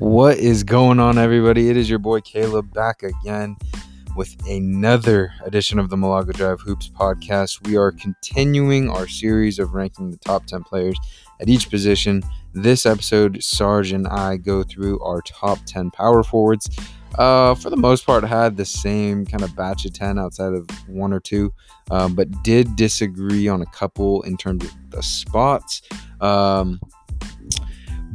What is going on, everybody? It is your boy Caleb back again with another edition of the Malaga Drive Hoops podcast. We are continuing our series of ranking the top 10 players at each position. This episode, Sarge and I go through our top 10 power forwards. Uh, for the most part, had the same kind of batch of 10 outside of one or two, um, but did disagree on a couple in terms of the spots. Um,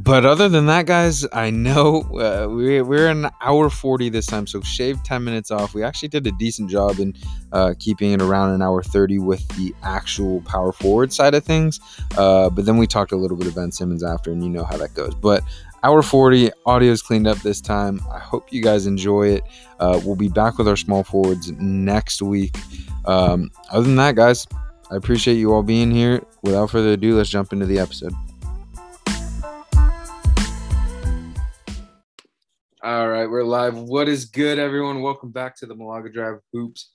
but other than that, guys, I know uh, we, we're in hour 40 this time, so shave 10 minutes off. We actually did a decent job in uh, keeping it around an hour 30 with the actual power forward side of things. Uh, but then we talked a little bit of Ben Simmons after, and you know how that goes. But hour 40, audio's cleaned up this time. I hope you guys enjoy it. Uh, we'll be back with our small forwards next week. Um, other than that, guys, I appreciate you all being here. Without further ado, let's jump into the episode. All right, we're live. What is good, everyone? Welcome back to the Malaga Drive Hoops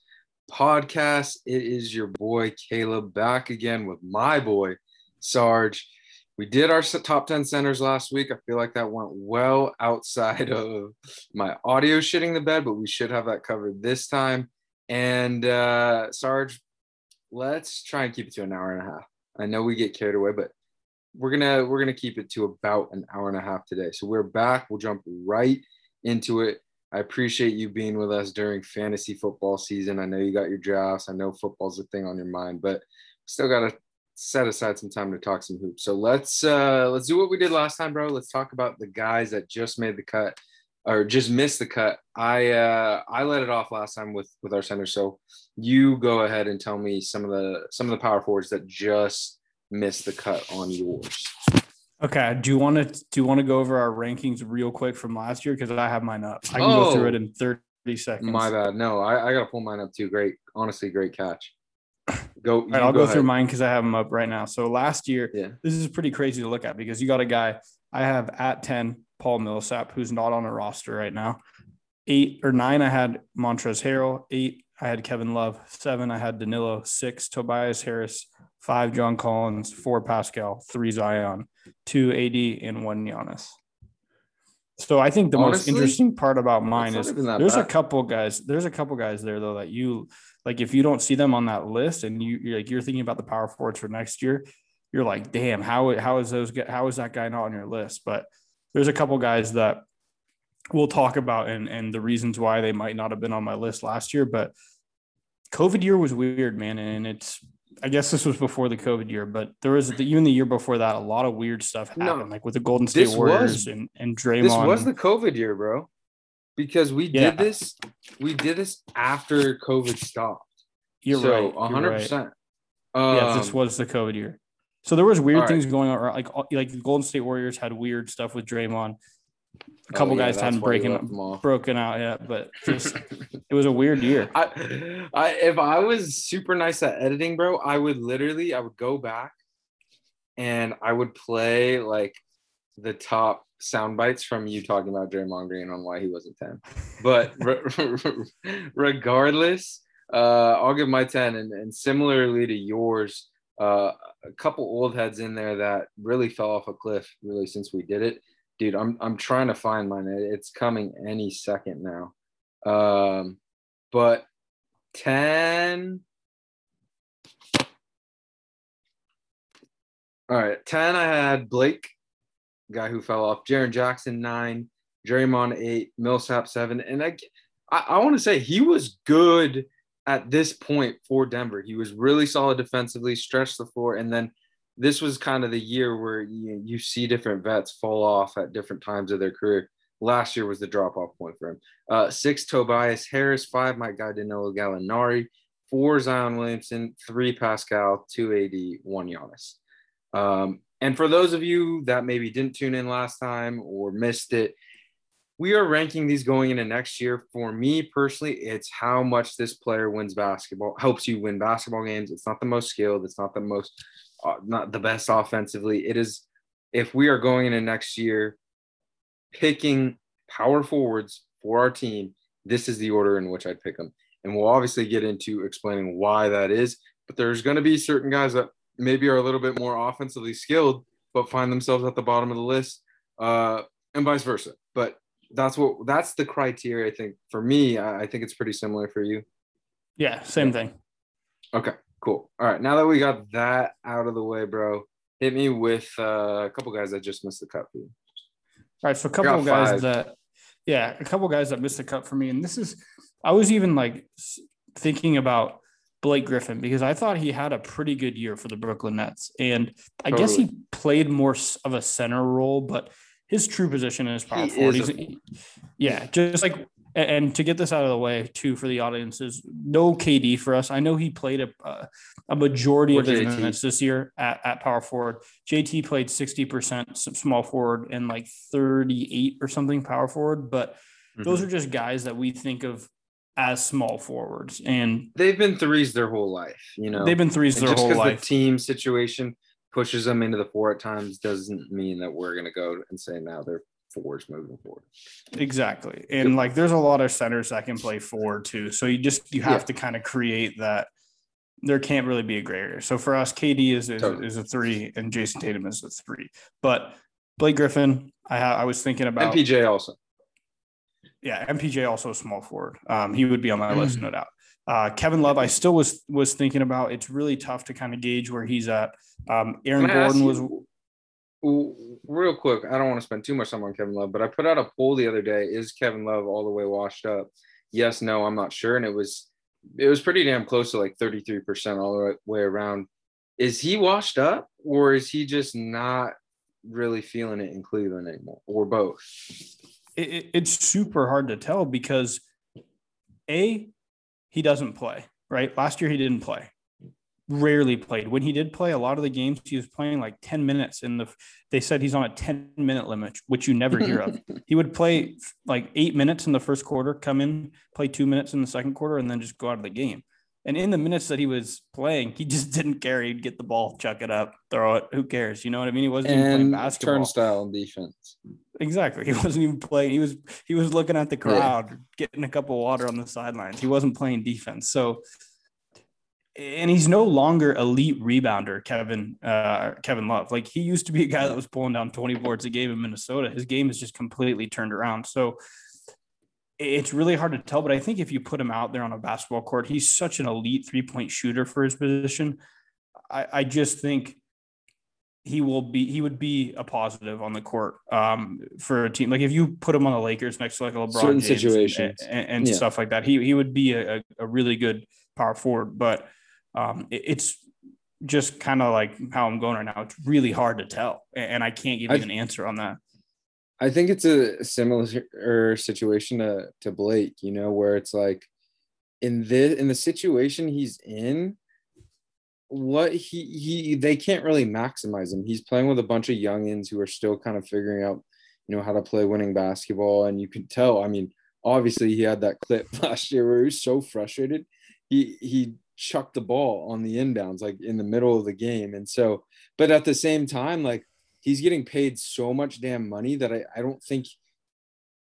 podcast. It is your boy Caleb back again with my boy Sarge. We did our top 10 centers last week. I feel like that went well outside of my audio shitting the bed, but we should have that covered this time. And uh, Sarge, let's try and keep it to an hour and a half. I know we get carried away, but we're gonna we're gonna keep it to about an hour and a half today. So we're back. We'll jump right into it. I appreciate you being with us during fantasy football season. I know you got your drafts. I know football's a thing on your mind, but still got to set aside some time to talk some hoops. So let's uh let's do what we did last time, bro. Let's talk about the guys that just made the cut or just missed the cut. I uh I let it off last time with with our center. So you go ahead and tell me some of the some of the power forwards that just missed the cut on yours. Okay. Do you want to do you want to go over our rankings real quick from last year? Because I have mine up. I can oh, go through it oh, in 30 seconds. My bad. No, I, I gotta pull mine up too. Great. Honestly, great catch. Go. right, I'll go, go through mine because I have them up right now. So last year, yeah. this is pretty crazy to look at because you got a guy I have at 10, Paul Millsap, who's not on a roster right now. Eight or nine, I had Montrezl Harrell. Eight, I had Kevin Love. Seven, I had Danilo. Six, Tobias Harris five John Collins, four Pascal, three Zion, two AD, and one Giannis. So I think the Honestly, most interesting part about mine is there's bad. a couple guys. There's a couple guys there though that you like. If you don't see them on that list, and you you're like you're thinking about the power forwards for next year, you're like, damn, how how is those how is that guy not on your list? But there's a couple guys that we'll talk about and and the reasons why they might not have been on my list last year. But COVID year was weird, man, and it's I guess this was before the COVID year, but there was the, even the year before that, a lot of weird stuff happened, no, like with the Golden State Warriors was, and and Draymond. This was the COVID year, bro, because we yeah. did this. We did this after COVID stopped. You're so, right. One hundred percent. Yeah, this um, was the COVID year. So there was weird things going on. Like like the Golden State Warriors had weird stuff with Draymond a couple oh, yeah, guys hadn't breaking broken out yet, but just it was a weird year. I, I, if I was super nice at editing, bro, I would literally I would go back and I would play like the top sound bites from you talking about Draymond Green on why he wasn't 10. But re- regardless, uh, I'll give my 10 and, and similarly to yours, uh, a couple old heads in there that really fell off a cliff really since we did it dude, I'm I'm trying to find mine. It's coming any second now. Um, but 10 All right, 10 I had Blake, guy who fell off, Jaren Jackson 9, Draymond 8, Millsap 7, and I I, I want to say he was good at this point for Denver. He was really solid defensively, stretched the floor, and then this was kind of the year where you, you see different vets fall off at different times of their career. Last year was the drop off point for him. Uh, six, Tobias Harris. Five, my guy, Danilo Gallinari. Four, Zion Williamson. Three, Pascal. Two, AD. One, Giannis. Um, and for those of you that maybe didn't tune in last time or missed it, we are ranking these going into next year. For me personally, it's how much this player wins basketball, helps you win basketball games. It's not the most skilled, it's not the most not the best offensively. It is if we are going into next year picking power forwards for our team, this is the order in which I'd pick them. And we'll obviously get into explaining why that is. But there's going to be certain guys that maybe are a little bit more offensively skilled, but find themselves at the bottom of the list, uh, and vice versa. but that's what that's the criteria. I think for me, I, I think it's pretty similar for you. Yeah, same thing. Okay, cool. All right, now that we got that out of the way, bro, hit me with uh, a couple guys that just missed the cut for you. All right, so a couple of guys five. that, yeah, a couple guys that missed the cut for me, and this is, I was even like thinking about Blake Griffin because I thought he had a pretty good year for the Brooklyn Nets, and I totally. guess he played more of a center role, but his true position is power forward. Yeah, just like and to get this out of the way too for the audiences, no KD for us. I know he played a a majority or of his minutes this year at, at power forward. JT played sixty percent small forward and like thirty eight or something power forward, but mm-hmm. those are just guys that we think of as small forwards, and they've been threes their whole life. You know, they've been threes and their whole life. The team situation pushes them into the four at times doesn't mean that we're going to go and say now they're fours moving forward. Exactly, and like there's a lot of centers that can play four too. So you just you have yeah. to kind of create that. There can't really be a gray area. So for us, KD is is, totally. is a three, and Jayson Tatum is a three. But Blake Griffin, I ha- I was thinking about MPJ also yeah, MPJ also a small forward. Um, he would be on my list, mm. no doubt. Uh, Kevin Love, I still was was thinking about. It's really tough to kind of gauge where he's at. Um, Aaron Gordon was. Real quick, I don't want to spend too much time on Kevin Love, but I put out a poll the other day: Is Kevin Love all the way washed up? Yes, no, I'm not sure, and it was it was pretty damn close to like 33 percent all the way around. Is he washed up, or is he just not really feeling it in Cleveland anymore, or both? it, it's super hard to tell because a he doesn't play right. Last year he didn't play, rarely played. When he did play, a lot of the games he was playing like ten minutes. In the they said he's on a ten minute limit, which you never hear of. he would play like eight minutes in the first quarter, come in, play two minutes in the second quarter, and then just go out of the game. And in the minutes that he was playing, he just didn't care. He'd get the ball, chuck it up, throw it. Who cares? You know what I mean? He wasn't and even playing basketball. Turnstile and defense. Exactly. He wasn't even playing. He was he was looking at the crowd, yeah. getting a cup of water on the sidelines. He wasn't playing defense. So and he's no longer elite rebounder, Kevin uh, Kevin Love. Like he used to be a guy that was pulling down 20 boards a game in Minnesota. His game is just completely turned around. So it's really hard to tell, but I think if you put him out there on a basketball court, he's such an elite three point shooter for his position. I, I, just think he will be he would be a positive on the court um, for a team like if you put him on the Lakers next to like a LeBron Certain James situations and, and, yeah. stuff like that, he he would be a, a really good power forward. But um, it, it's just kind of like how I'm going right now. It's really hard to tell, and I can't give you I've, an answer on that. I think it's a similar situation to, to Blake, you know, where it's like in this in the situation he's in, what he he they can't really maximize him. He's playing with a bunch of youngins who are still kind of figuring out, you know, how to play winning basketball. And you can tell, I mean, obviously he had that clip last year where he was so frustrated. He he chucked the ball on the inbounds, like in the middle of the game. And so, but at the same time, like he's getting paid so much damn money that I, I don't think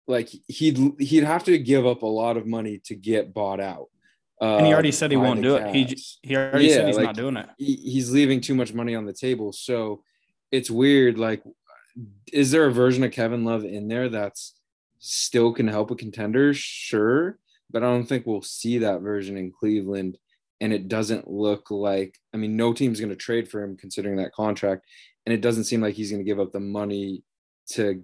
like he'd he'd have to give up a lot of money to get bought out. Uh, and he already said he won't do it. He he already yeah, said he's like, not doing it. He, he's leaving too much money on the table. So it's weird. Like, is there a version of Kevin Love in there that's still can help a contender? Sure, but I don't think we'll see that version in Cleveland. And it doesn't look like I mean, no team's going to trade for him considering that contract and it doesn't seem like he's going to give up the money to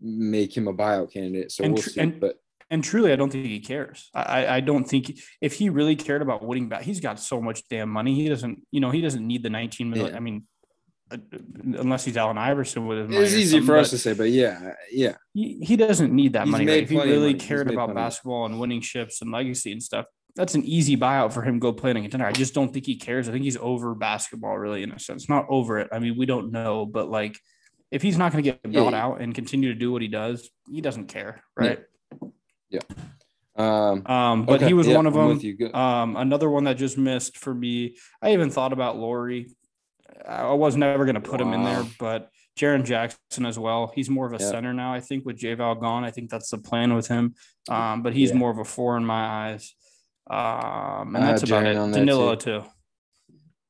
make him a buyout candidate. So and we'll tr- see. And, but and truly, I don't think he cares. I, I don't think if he really cared about winning back, he's got so much damn money. He doesn't, you know, he doesn't need the 19 million. Yeah. I mean, uh, unless he's Allen Iverson with his money. It's easy for us to say, but yeah, yeah. He, he doesn't need that he's money. Right? If he really cared about basketball and winning ships and legacy and stuff, that's an easy buyout for him go play in a contender. I just don't think he cares. I think he's over basketball, really, in a sense. Not over it. I mean, we don't know, but like if he's not going to get bought yeah. out and continue to do what he does, he doesn't care, right? Yeah. Um, um, but okay. he was yeah, one of them. Um, another one that just missed for me. I even thought about Lauri. I was never going to put wow. him in there, but Jaren Jackson as well. He's more of a center now, I think, with JaVale gone. I think that's the plan with him. Um, but he's more of a four in my eyes. Um, and that's about it. Danilo too. too.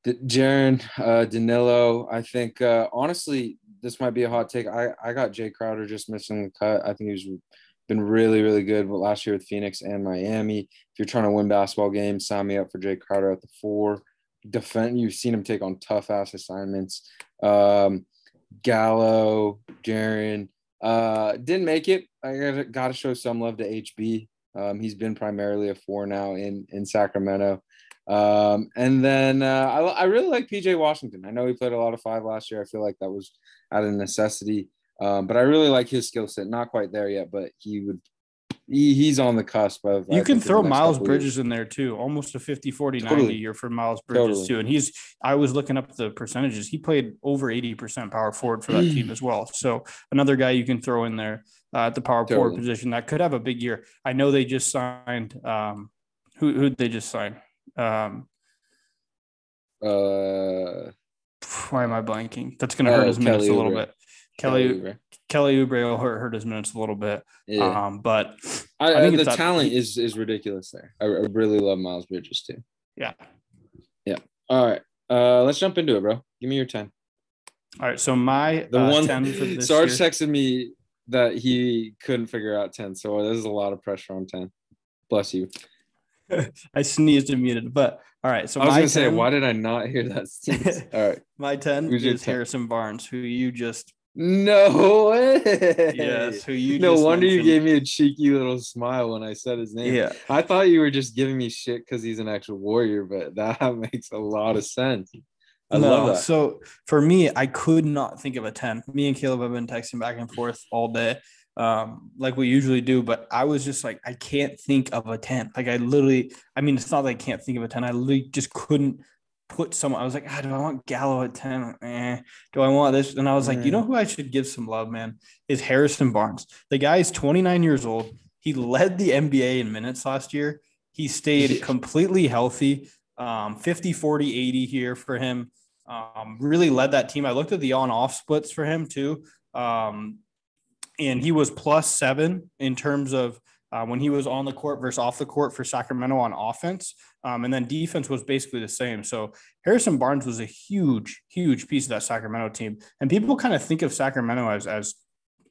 D- Jaren, uh, Danilo. I think uh, honestly, this might be a hot take. I I got Jay Crowder just missing the cut. I think he's been really really good last year with Phoenix and Miami. If you're trying to win basketball games, sign me up for Jay Crowder at the four. Defend. You've seen him take on tough ass assignments. Um, Gallo, Jaren, uh, didn't make it. I got to show some love to HB. Um, he's been primarily a four now in in Sacramento. Um, and then uh, I, I really like PJ Washington. I know he played a lot of five last year. I feel like that was out of necessity. Um, but I really like his skill set. Not quite there yet, but he would he, he's on the cusp of. You I can throw Miles Bridges years. in there too, almost a 50 40 totally. 90 year for Miles Bridges totally. too. And he's, I was looking up the percentages. He played over 80% power forward for that team as well. So another guy you can throw in there uh, at the power totally. forward position that could have a big year. I know they just signed, um, who who they just sign? Um, uh, why am I blanking? That's going to hurt uh, his minutes a little bit. Kelly Kelly, Kelly Oubre will hurt, hurt his minutes a little bit. Yeah. Um, but I, I think the talent is is ridiculous there. I, I, really love Miles Bridges too. Yeah. Yeah. All right. Uh, let's jump into it, bro. Give me your ten. All right. So my the uh, one 10 for this Sarge year. texted me that he couldn't figure out ten, so there's a lot of pressure on ten. Bless you. I sneezed and muted, but all right. So I was gonna 10, say, why did I not hear that? All right. my ten Who's is Harrison Barnes, who you just no way. Yes. Who you? No wonder mentioned. you gave me a cheeky little smile when I said his name. Yeah. I thought you were just giving me shit because he's an actual warrior, but that makes a lot of sense. I no, love that. So for me, I could not think of a 10. Me and Caleb have been texting back and forth all day, um, like we usually do, but I was just like, I can't think of a 10. Like I literally, I mean, it's not that I can't think of a 10. I literally just couldn't put someone. I was like, ah, do I want Gallo at 10? Eh. Do I want this? And I was like, you know who I should give some love, man, is Harrison Barnes. The guy is 29 years old. He led the NBA in minutes last year. He stayed completely healthy. Um, 50, 40, 80 here for him. Um, really led that team. I looked at the on off splits for him too. Um, and he was plus seven in terms of uh, when he was on the court versus off the court for Sacramento on offense. Um, and then defense was basically the same. So Harrison Barnes was a huge, huge piece of that Sacramento team. And people kind of think of Sacramento as, as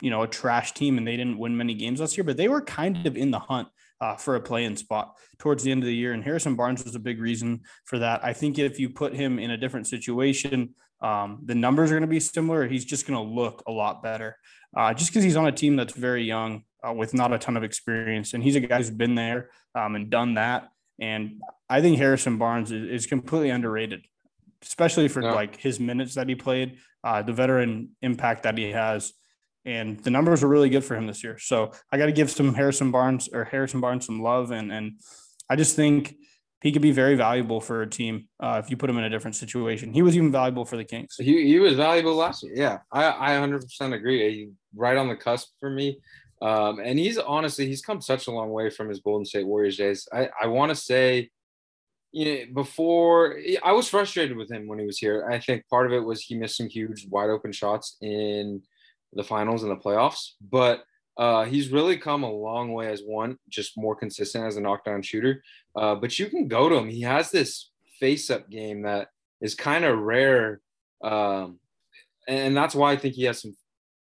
you know, a trash team and they didn't win many games last year, but they were kind of in the hunt uh, for a play-in spot towards the end of the year. And Harrison Barnes was a big reason for that. I think if you put him in a different situation, um, the numbers are going to be similar. He's just going to look a lot better, uh, just because he's on a team that's very young uh, with not a ton of experience, and he's a guy who's been there um, and done that. And I think Harrison Barnes is, is completely underrated, especially for yeah. like his minutes that he played, uh, the veteran impact that he has, and the numbers are really good for him this year. So I got to give some Harrison Barnes or Harrison Barnes some love, and and I just think he could be very valuable for a team uh, if you put him in a different situation. He was even valuable for the Kings. He, he was valuable last year. Yeah, I, I 100% agree. Right on the cusp for me. Um, and he's honestly, he's come such a long way from his Golden State Warriors days. I, I want to say, you know, before I was frustrated with him when he was here. I think part of it was he missed some huge wide open shots in the finals and the playoffs, but uh, he's really come a long way as one, just more consistent as a knockdown shooter. Uh, but you can go to him. He has this face up game that is kind of rare. Um, and that's why I think he has some.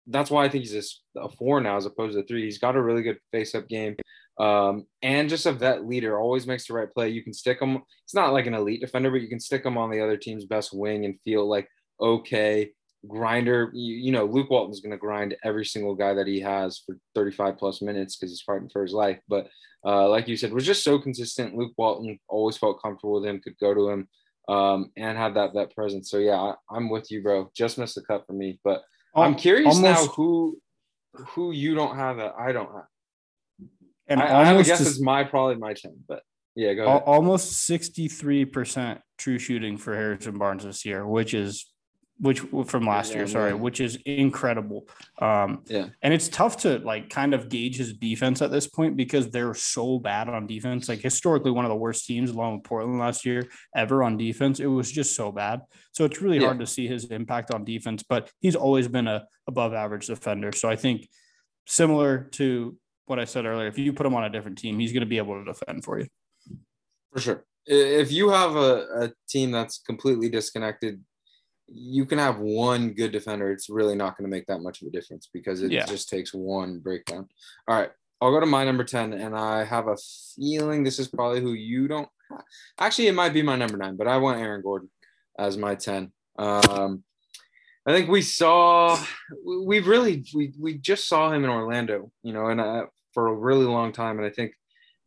That's why I think he's a, four now as opposed to three. He's got a really good face up game. Um, and just a vet leader always makes the right play. You can stick him. It's not like an elite defender, but you can stick him on the other team's best wing and feel like, okay, grinder. You, you know, Luke Walton's going to grind every single guy that he has for 35 plus minutes because he's fighting for his life. But uh, like you said, was just so consistent. Luke Walton always felt comfortable with him, could go to him, um, and have that that presence. So yeah, I, am with you, bro. Just missed the cut for me, but I'm curious almost, now who who you don't have that I don't have. And I, I a guess it's my probably my 10, but yeah, go ahead. Almost 63% true shooting for Harrison Barnes this year, which is which from last yeah, year, sorry, which is incredible. Um, yeah, and it's tough to like kind of gauge his defense at this point because they're so bad on defense. Like historically, one of the worst teams, along with Portland last year, ever on defense. It was just so bad. So it's really yeah. hard to see his impact on defense. But he's always been a above average defender. So I think similar to what I said earlier, if you put him on a different team, he's going to be able to defend for you. For sure. If you have a, a team that's completely disconnected you can have one good defender. It's really not going to make that much of a difference because it Yeah. just takes one breakdown. All right. I'll go to my number 10, and I have a feeling this is probably who you don't have. Actually, it might be my number nine, but I want Aaron Gordon as my 10. Um, I think we saw, we really, we, we just saw him in Orlando, you know, and uh, for a really long time. And I think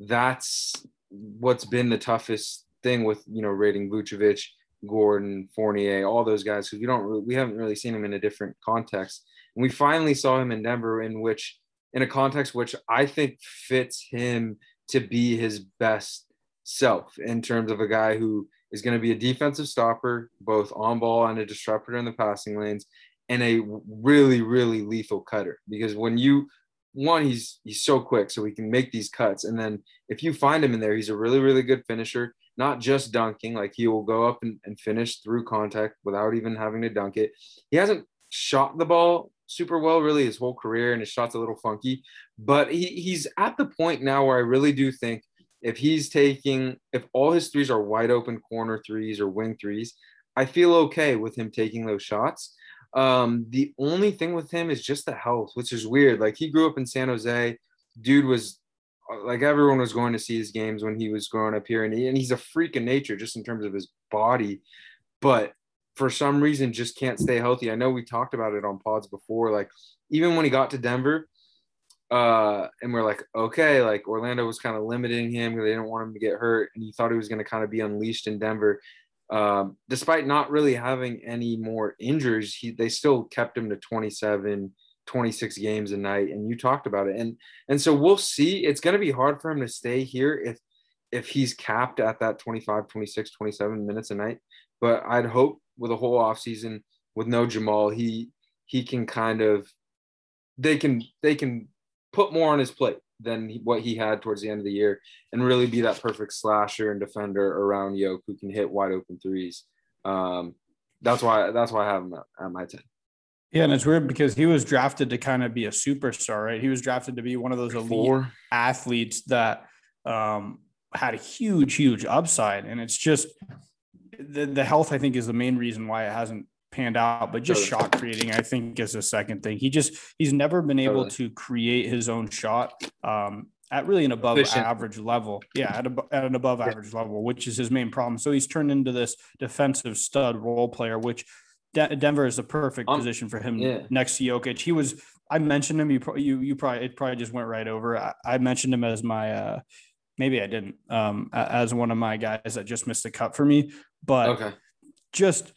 that's what's been the toughest thing with, you know, rating Vucevic, Gordon, Fournier, all those guys, because we don't, really, we haven't really seen him in a different context. And we finally saw him in Denver, in which, in a context which I think fits him to be his best self in terms of a guy who is going to be a defensive stopper, both on ball and a disruptor in the passing lanes, and a really, really lethal cutter. Because when you one, he's he's so quick, so he can make these cuts. And then if you find him in there, he's a really, really good finisher, not just dunking, like he will go up and, and finish through contact without even having to dunk it. He hasn't shot the ball super well really his whole career, and his shot's a little funky. But he, he's at the point now where I really do think if he's taking, if all his threes are wide open corner threes or wing threes, I feel okay with him taking those shots. Um, the only thing with him is just the health, which is weird. Like he grew up in San Jose. Dude was like everyone was going to see his games when he was growing up here, and, he, and he's a freak of nature just in terms of his body. But for some reason just can't stay healthy. I know we talked about it on pods before. Like even when he got to Denver, uh, and we're like, okay, like Orlando was kind of limiting him because they didn't want him to get hurt, and he thought he was going to kind of be unleashed in Denver. Um, despite not really having any more injuries, he they still kept him to 27, 26 games a night. And you talked about it. And and so we'll see. It's gonna be hard for him to stay here if if he's capped at that 25, 26, 27 minutes a night. But I'd hope with a whole offseason with no Jamal, he he can kind of they can they can put more on his plate than what he had towards the end of the year and really be that perfect slasher and defender around Yoke who can hit wide open threes. Um, that's why that's why I have him at, at my 10. Yeah, and it's weird because he was drafted to kind of be a superstar, right? He was drafted to be one of those elite Four. athletes that um, had a huge, huge upside. And it's just the, the health, I think, is the main reason why it hasn't panned out, but just totally. shot creating, I think, is a second thing. He just he's never been able totally. to create his own shot um, at really an above Efficient. average level. Yeah, at, a, at an above average level, which is his main problem. So he's turned into this defensive stud role player, which De- Denver is the perfect um, position for him yeah. next to Jokic. He was. I mentioned him. You you you probably it probably just went right over. I, I mentioned him as my. Uh, maybe I didn't. Um, as one of my guys that just missed a cut for me, but okay. just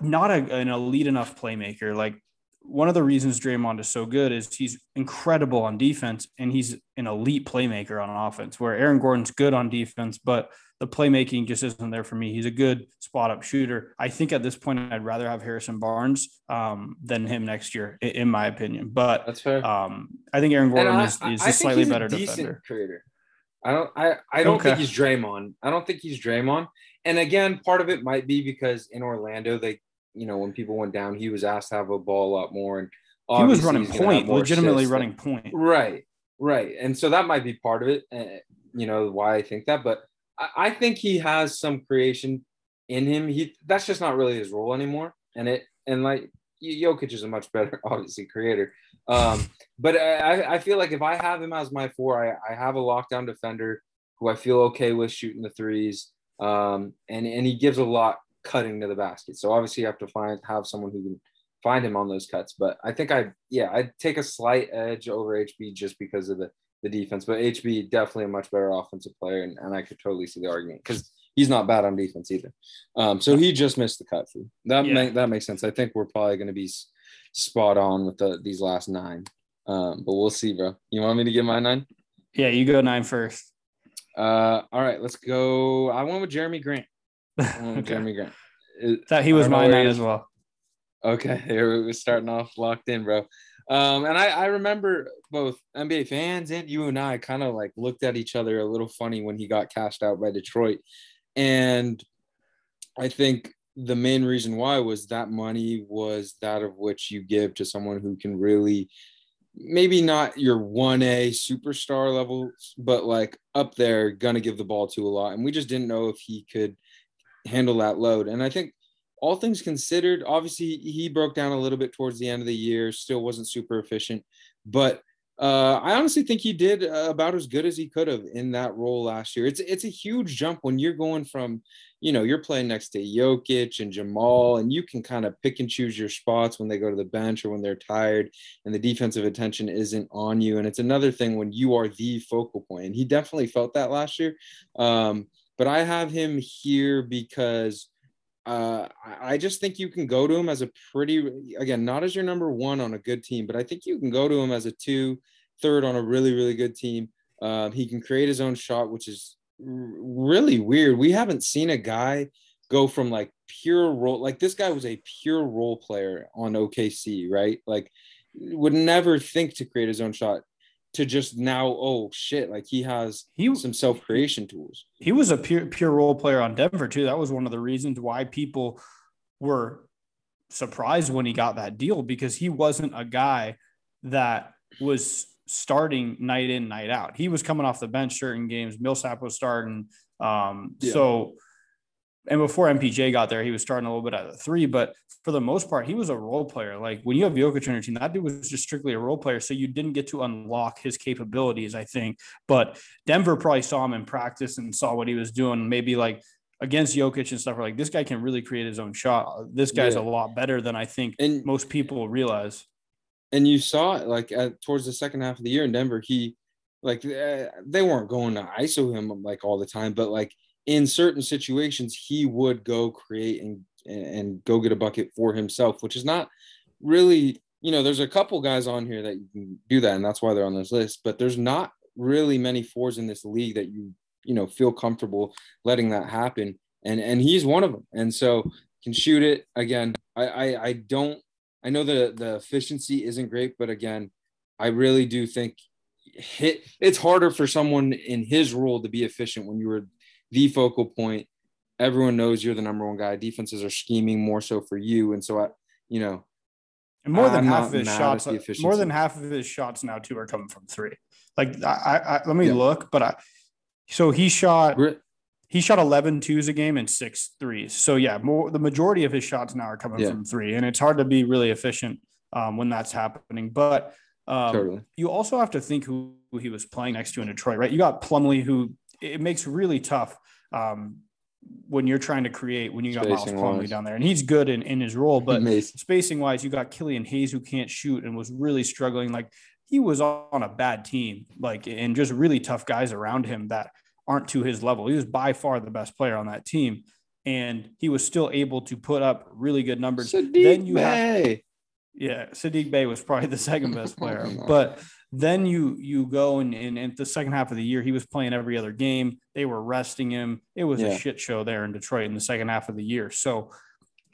not a, an elite enough playmaker. Like one of the reasons Draymond is so good is he's incredible on defense and he's an elite playmaker on offense. Where Aaron Gordon's good on defense, but the playmaking just isn't there for me. He's a good spot up shooter. I think at this point I'd rather have Harrison Barnes um, than him next year, in, my opinion. But that's fair. Um, I think Aaron Gordon I, is, is I, a slightly better defender. Creator. I don't. I. I don't okay. think he's Draymond. I don't think he's Draymond and again, part of it might be because in Orlando, they, you know, when people went down, he was asked to have a ball a lot more, and he was running point, legitimately running point. Right, right, and so that might be part of it. Uh, you know why I think that, but I, think he has some creation in him. He that's just not really his role anymore, and it and like Jokic is a much better, obviously, creator. Um, but I, I feel like if I have him as my four, I, I have a lockdown defender who I feel okay with shooting the threes um, and and he gives a lot cutting to the basket. So obviously you have to find have someone who can find him on those cuts. But I think I yeah I'd take a slight edge over HB just because of the the defense. But HB definitely a much better offensive player, and, and I could totally see the argument because he's not bad on defense either. Um, so he just missed the cut through. That yeah. make, that makes sense. I think we're probably going to be spot on with the, these last nine. Um, but we'll see, bro. You want me to get my nine? Yeah, you go nine first. Uh, all right, let's go. I went with Jerami Grant. okay. Jerami Grant. Thought he was my nine as well. Okay, here we're starting off locked in, bro. Um, and I, I remember both NBA fans and you and I kind of like looked at each other a little funny when he got cashed out by Detroit. And I think the main reason why was that money was that of which you give to someone who can really maybe not your 1A superstar level, but like up there, gonna give the ball to a lot. And we just didn't know if he could handle that load. And I think all things considered, obviously he broke down a little bit towards the end of the year, still wasn't super efficient, but uh, I honestly think he did about as good as he could have in that role last year. It's it's a huge jump when you're going from, you know, you're playing next to Jokic and Jamal, and you can kind of pick and choose your spots when they go to the bench or when they're tired, and the defensive attention isn't on you. And it's another thing when you are the focal point. And he definitely felt that last year. Um, but I have him here because uh, I just think you can go to him as a pretty, again, not as your number one on a good team, but I think you can go to him as a two, third on a really, really good team. Uh, he can create his own shot, which is really weird. We haven't seen a guy go from like pure role, like this guy was a pure role player on OKC, right? Like, would never think to create his own shot to just now, oh shit, like he has he, some self creation tools. He was a pure pure role player on Denver too. That was one of the reasons why people were surprised when he got that deal because he wasn't a guy that was starting night in night out. He was coming off the bench certain games. Millsap was starting. Um, yeah. So and before MPJ got there, he was starting a little bit at the three, but for the most part, he was a role player. Like when you have Jokic on your team, that dude was just strictly a role player. So you didn't get to unlock his capabilities, I think. But Denver probably saw him in practice and saw what he was doing. Maybe like against Jokic and stuff. Like this guy can really create his own shot. This guy's yeah. a lot better than I think and, most people realize. And you saw it like at, towards the second half of the year in Denver, he like uh, they weren't going to ISO him like all the time, but like in certain situations he would go create and and go get a bucket for himself, which is not really, you know, there's a couple guys on here that you can do that, and that's why they're on this list. But there's not really many fours in this league that you, you know, feel comfortable letting that happen. And and he's one of them. And so can shoot it again. I I, I don't. I know the the efficiency isn't great, but again, I really do think hit. It's harder for someone in his role to be efficient when you were the focal point. Everyone knows you're the number one guy. Defenses are scheming more so for you, and so I, you know, and more than I'm half of his shots, more than half of his shots now too are coming from three. Like I, I let me yeah. look, but I, so he shot. He shot 11 twos a game and six threes. So yeah, more the majority of his shots now are coming yeah. from three, and it's hard to be really efficient um, when that's happening. But um, totally. you also have to think who, who he was playing next to in Detroit, right? You got Plumlee, who it makes really tough um, when you're trying to create when you got Miles Plumlee down there, and he's good in, in his role, but Amazing. spacing wise, you got Killian Hayes who can't shoot and was really struggling. Like he was on a bad team, like and just really tough guys around him that aren't to his level. He was by far the best player on that team, and he was still able to put up really good numbers. Saddiq then you Bey. have, yeah, Saddiq Bey was probably the second best player, but then you you go and, and, and the second half of the year, he was playing every other game. They were resting him. It was yeah. a shit show there in Detroit in the second half of the year. So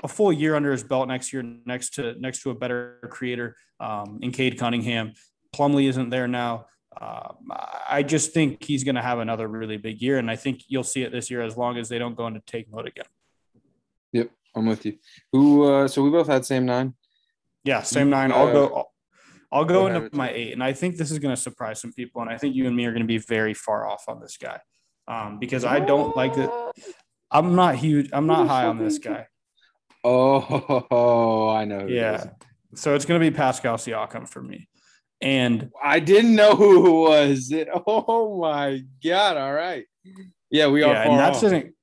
a full year under his belt next year, next to next to a better creator um, in Cade Cunningham. Plumlee isn't there now. Uh, I just think he's going to have another really big year, and I think you'll see it this year as long as they don't go into take mode again. Yep, I'm with you. Who? Uh, so we both had same nine. Yeah, same nine. I'll go. I'll go into my eight, and I think this is going to surprise some people. And I think you and me are going to be very far off on this guy um, because I don't like it. I'm not huge. I'm not high on this guy. Oh, I know. Yeah. So it's going to be Pascal Siakam for me. And I didn't know who it was. Oh my god! All right. Yeah, we are. Yeah, and that's off. an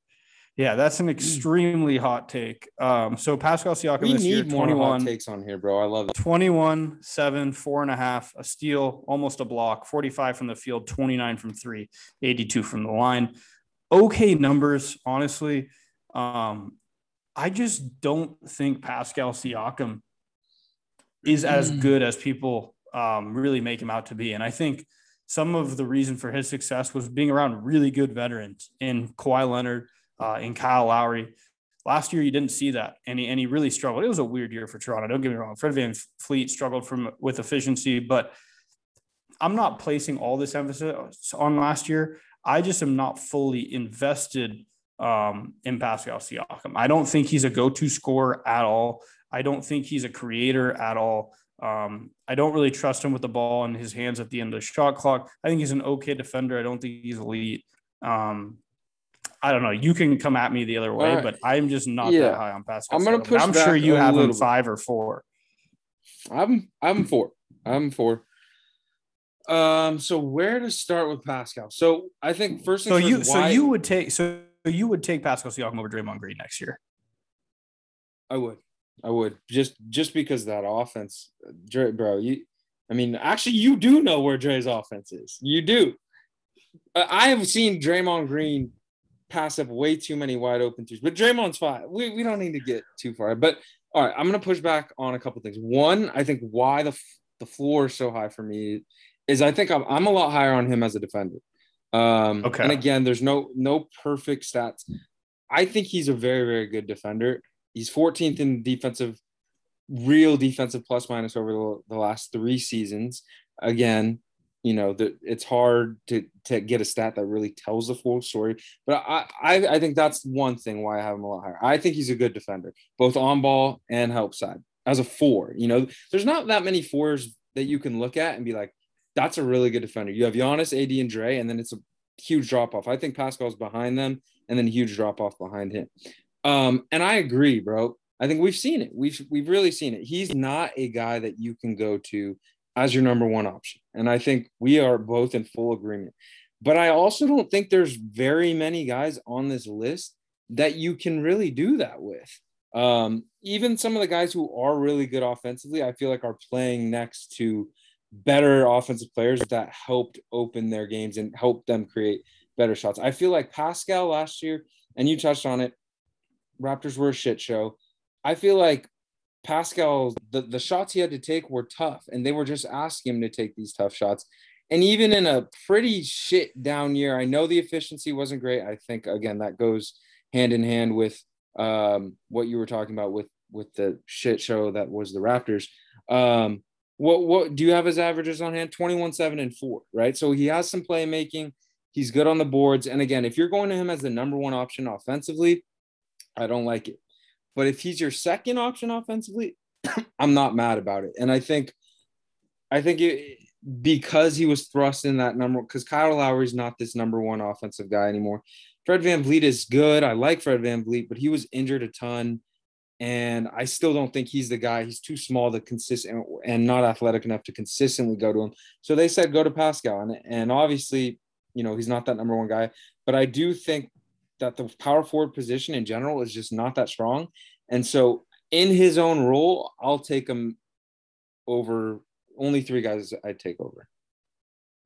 yeah, that's an mm. extremely hot take. Um, so Pascal Siakam we this need year, more 21 takes on here, bro. I love it. 21, seven, four and a half, a steal, almost a block, 45 from the field, 29 from three, 82 from the line. Okay numbers, honestly. Um, I just don't think Pascal Siakam is as mm. good as people um, really make him out to be. And I think some of the reason for his success was being around really good veterans in Kawhi Leonard, uh, in Kyle Lowry. Last year, you didn't see that, and he, and he really struggled. It was a weird year for Toronto. Don't get me wrong. Fred Van Fleet struggled from with efficiency, but I'm not placing all this emphasis on last year. I just am not fully invested um, in Pascal Siakam. I don't think he's a go-to scorer at all. I don't think he's a creator at all. Um, I don't really trust him with the ball in his hands at the end of the shot clock. I think he's an okay defender. I don't think he's elite. Um, I don't know. You can come at me the other way, right. but I'm just not yeah. that high on Pascal. I'm gonna push. I'm sure you have him five or four. I'm I'm four. I'm four. Um. So where to start with Pascal? So I think first. So you first, so why... you would take so you would take Pascal Siakam over Draymond Green next year. I would. I would just just because that offense, Dre, bro. You, I mean, actually, you do know where Dre's offense is. You do. I have seen Draymond Green pass up way too many wide open threes, but Draymond's fine. We, we don't need to get too far. But all right, I'm gonna push back on a couple things. One, I think why the the floor is so high for me is I think I'm, I'm a lot higher on him as a defender. Um, okay. And again, there's no no perfect stats. I think he's a very very good defender. He's 14th in defensive, real defensive plus minus over the, the last three seasons. Again, you know that it's hard to to get a stat that really tells the full story but I, I i think that's one thing why i have him a lot higher. I think he's a good defender both on ball and help side as a four you know? There's not that many fours that you can look at and be like that's a really good defender. You have Giannis, ad and Dre and then it's a huge drop off. I think pascal's behind them and then huge drop off behind him. Um and i agree bro. I think we've seen it. We've we've really seen it. He's not a guy that you can go to as your number one option. And I think we are both in full agreement. But I also don't think there's very many guys on this list that you can really do that with. Um, even some of the guys who are really good offensively, I feel like are playing next to better offensive players that helped open their games and help them create better shots. I feel like Pascal last year, and you touched on it, Raptors were a shit show. I feel like Pascal, the, the shots he had to take were tough, and they were just asking him to take these tough shots. And even in a pretty shit down year, I know the efficiency wasn't great. I think again that goes hand in hand with um, what you were talking about with with the shit show that was the Raptors. Um, what what do you have his averages on hand? 21, 7, and 4, right? So he has some playmaking. He's good on the boards. And again, if you're going to him as the number one option offensively, I don't like it. But if he's your second option offensively, I'm not mad about it. And I think, I think it, because he was thrust in that number, because Kyle Lowry's not this number one offensive guy anymore. Fred VanVleet is good. I like Fred VanVleet, but he was injured a ton. And I still don't think he's the guy. He's too small to consistent and not athletic enough to consistently go to him. So they said go to Pascal. And, and obviously, you know, he's not that number one guy. But I do think that the power forward position in general is just not that strong. And so in his own role, I'll take him over only three guys I'd take over.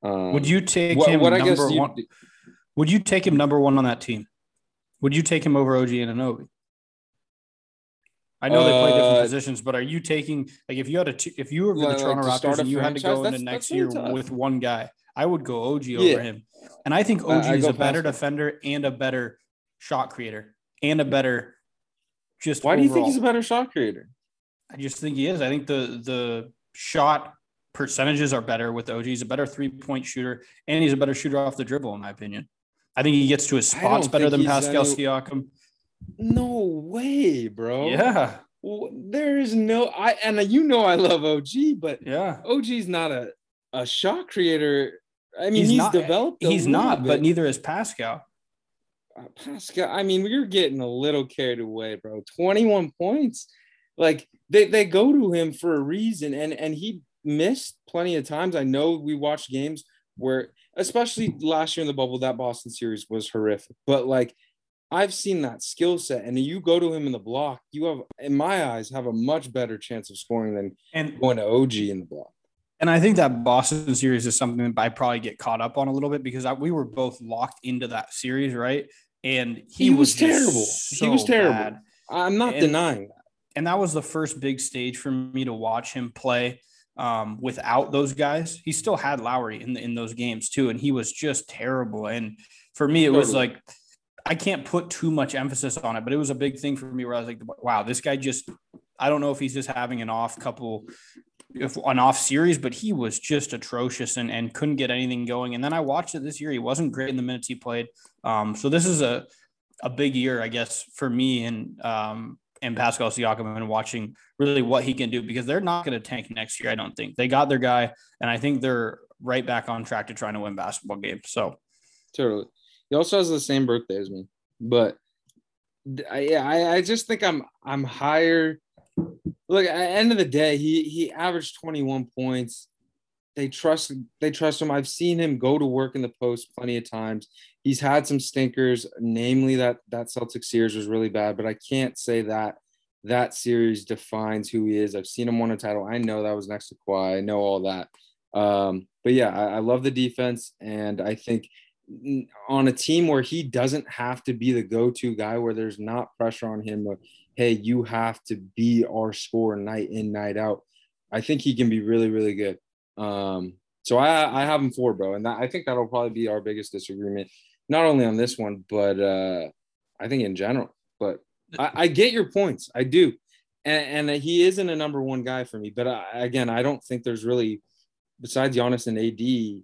Um, would you take what, him what number one? Would you take him number one on that team? Would you take him over OG Anunoby? I know they play different uh, positions, but are you taking like if you had a t- if you were the like Toronto Raptors and you had to go into next year tough. with one guy, I would go OG over yeah. him, and I think OG uh, is a better defender and a better shot creator and a better just why overall. do you think he's a better shot creator? I just think he is. I think the the shot percentages are better with OG. He's a better three point shooter, and he's a better shooter off the dribble, in my opinion. I think he gets to his spots better than Pascal any... Siakam. No way, bro. Yeah. there is no I and you know I love OG, but yeah, OG's not a a shot creator. I mean, he's, he's not, developed. He's not, bit. but neither is Pascal. Uh, Pascal, I mean, we are getting a little carried away, bro. 21 points. Like they, they go to him for a reason. And and he missed plenty of times. I know we watched games where, especially last year in the bubble, that Boston series was horrific. But like I've seen that skill set, and you go to him in the block, you have, in my eyes, have a much better chance of scoring than and, going to OG in the block. And I think that Boston series is something that I probably get caught up on a little bit because I, we were both locked into that series, right? And he, he was, was, terrible. So he was terrible. Bad. I'm not and, denying that. And that was the first big stage for me to watch him play um, without those guys. He still had Lowry in the, in those games too, and he was just terrible. And for me, it totally. was like I can't put too much emphasis on it, but it was a big thing for me where I was like, wow, this guy just I don't know if he's just having an off couple an off series, but he was just atrocious and, and couldn't get anything going. And then I watched it this year. He wasn't great in the minutes he played. Um, so this is a, a big year, I guess, for me and um, and Pascal Siakam and watching really what he can do because they're not going to tank next year. I don't think they got their guy, and I think they're right back on track to trying to win basketball games. So totally. He also has the same birthday as me. But I, I, I just think I'm I'm higher. Look, at the end of the day, he he averaged 21 points. They trust they trust him. I've seen him go to work in the post plenty of times. He's had some stinkers, namely that that Celtic series was really bad, but I can't say that that series defines who he is. I've seen him win a title. I know that was next to Kawhi. I know all that. Um, but yeah, I, I love the defense, and I think on a team where he doesn't have to be the go-to guy, where there's not pressure on him hey, you have to be our scorer night in, night out. I think he can be really, really good. Um, so I, I have him for bro, and that, I think that'll probably be our biggest disagreement, not only on this one, but uh, I think in general. But I, I get your points, I do, and, and, he isn't a number one guy for me. But I, again, I don't think there's really, besides Giannis and AD,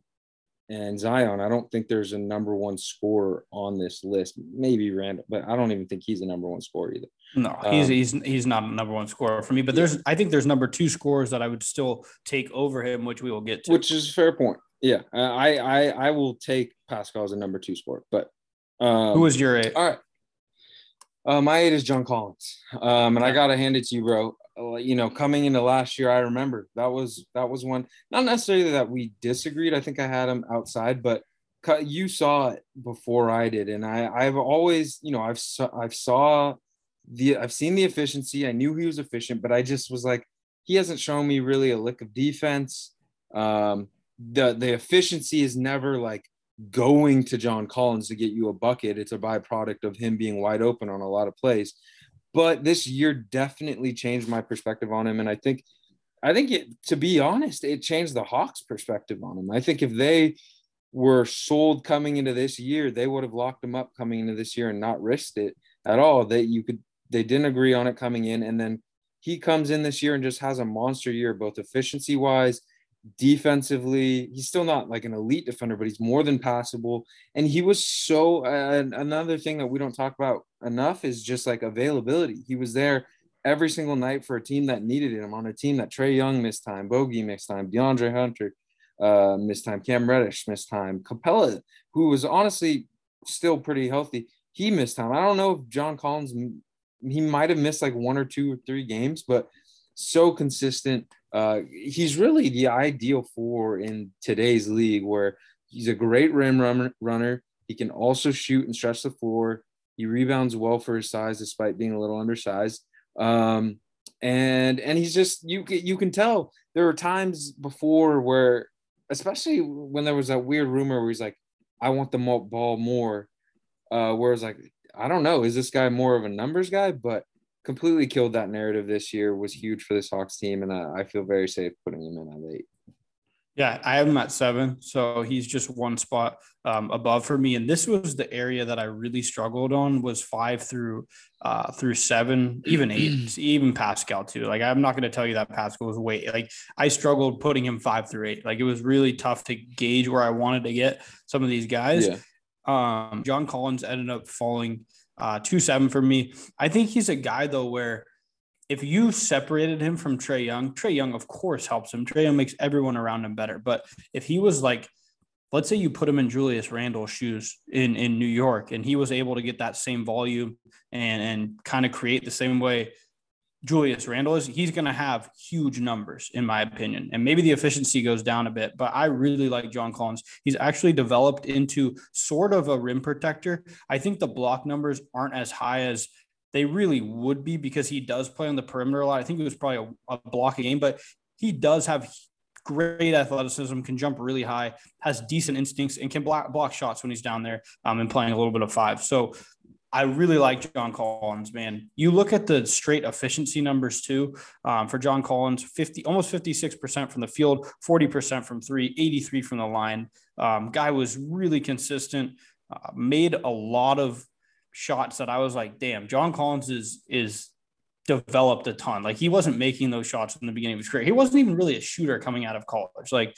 and Zion, I don't think there's a number one scorer on this list. Maybe Randle, but I don't even think he's a number one scorer either. No, he's um, he's he's not a number one scorer for me. But there's I think there's number two scorers that I would still take over him, which we will get to. Which is a fair point. Yeah, I I I will take Pascal as a number two scorer. But um, who is your eight? All right. Uh, my eight is John Collins, um, and I gotta hand it to you, bro. Uh, you know, coming into last year, I remember that was that was one. Not necessarily that we disagreed. I think I had him outside, but you saw it before I did, and I I've always you know I've I've saw the I've seen the efficiency. I knew he was efficient, but I just was like he hasn't shown me really a lick of defense. Um, the the efficiency is never like going to John Collins to get you a bucket. It's a byproduct of him being wide open on a lot of plays. But this year definitely changed my perspective on him. And I think, I think it, to be honest, it changed the Hawks' perspective on him. I think if they were sold coming into this year, they would have locked him up coming into this year and not risked it at all. That you could, they didn't agree on it coming in. And then he comes in this year and just has a monster year, both efficiency wise defensively. He's still not like an elite defender but he's more than passable. And he was so uh, another thing that we don't talk about enough is just like availability. He was there every single night for a team that needed him on a team that Trae Young missed time Bogi missed time DeAndre Hunter uh, missed time Cam Reddish missed time Capela, who was honestly still pretty healthy he missed time. I don't know if John Collins he might have missed like one or two or three games but so consistent uh, he's really the ideal for in today's league where he's a great rim run- runner. He can also shoot and stretch the floor. He rebounds well for his size, despite being a little undersized. Um, and and he's just you you can tell there were times before where, especially when there was that weird rumor where he's like, "I want the ball more," uh, where it's like, I don't know, is this guy more of a numbers guy? But completely killed that narrative this year. Was huge for this Hawks team, and I, I feel very safe putting him in at eight. Yeah, I have him at seven, so he's just one spot um, above for me. And this was the area that I really struggled on was five through uh, through seven, even eight, even Pascal too. Like I'm not going to tell you that Pascal was way like I struggled putting him five through eight. Like it was really tough to gauge where I wanted to get some of these guys. Yeah. Um, John Collins ended up falling uh, two seven for me. I think he's a guy though where if you separated him from Trae Young, Trae Young of course helps him. Trae Young makes everyone around him better. But if he was like, let's say you put him in Julius Randle's shoes in in New York, and he was able to get that same volume and and kind of create the same way Julius Randle is, he's going to have huge numbers, in my opinion. And maybe the efficiency goes down a bit, but I really like John Collins. He's actually developed into sort of a rim protector. I think the block numbers aren't as high as they really would be because he does play on the perimeter a lot. I think it was probably a, a block game, but he does have great athleticism, can jump really high, has decent instincts, and can block, block shots when he's down there um, and playing a little bit of five. So I really like John Collins, man. You look at the straight efficiency numbers too um, for John Collins 50, almost 56% from the field, 40% from three, 83 from the line. Um, guy was really consistent, uh, made a lot of shots that I was like, damn, John Collins is, is developed a ton. Like he wasn't making those shots in the beginning of his career. He wasn't even really a shooter coming out of college. Like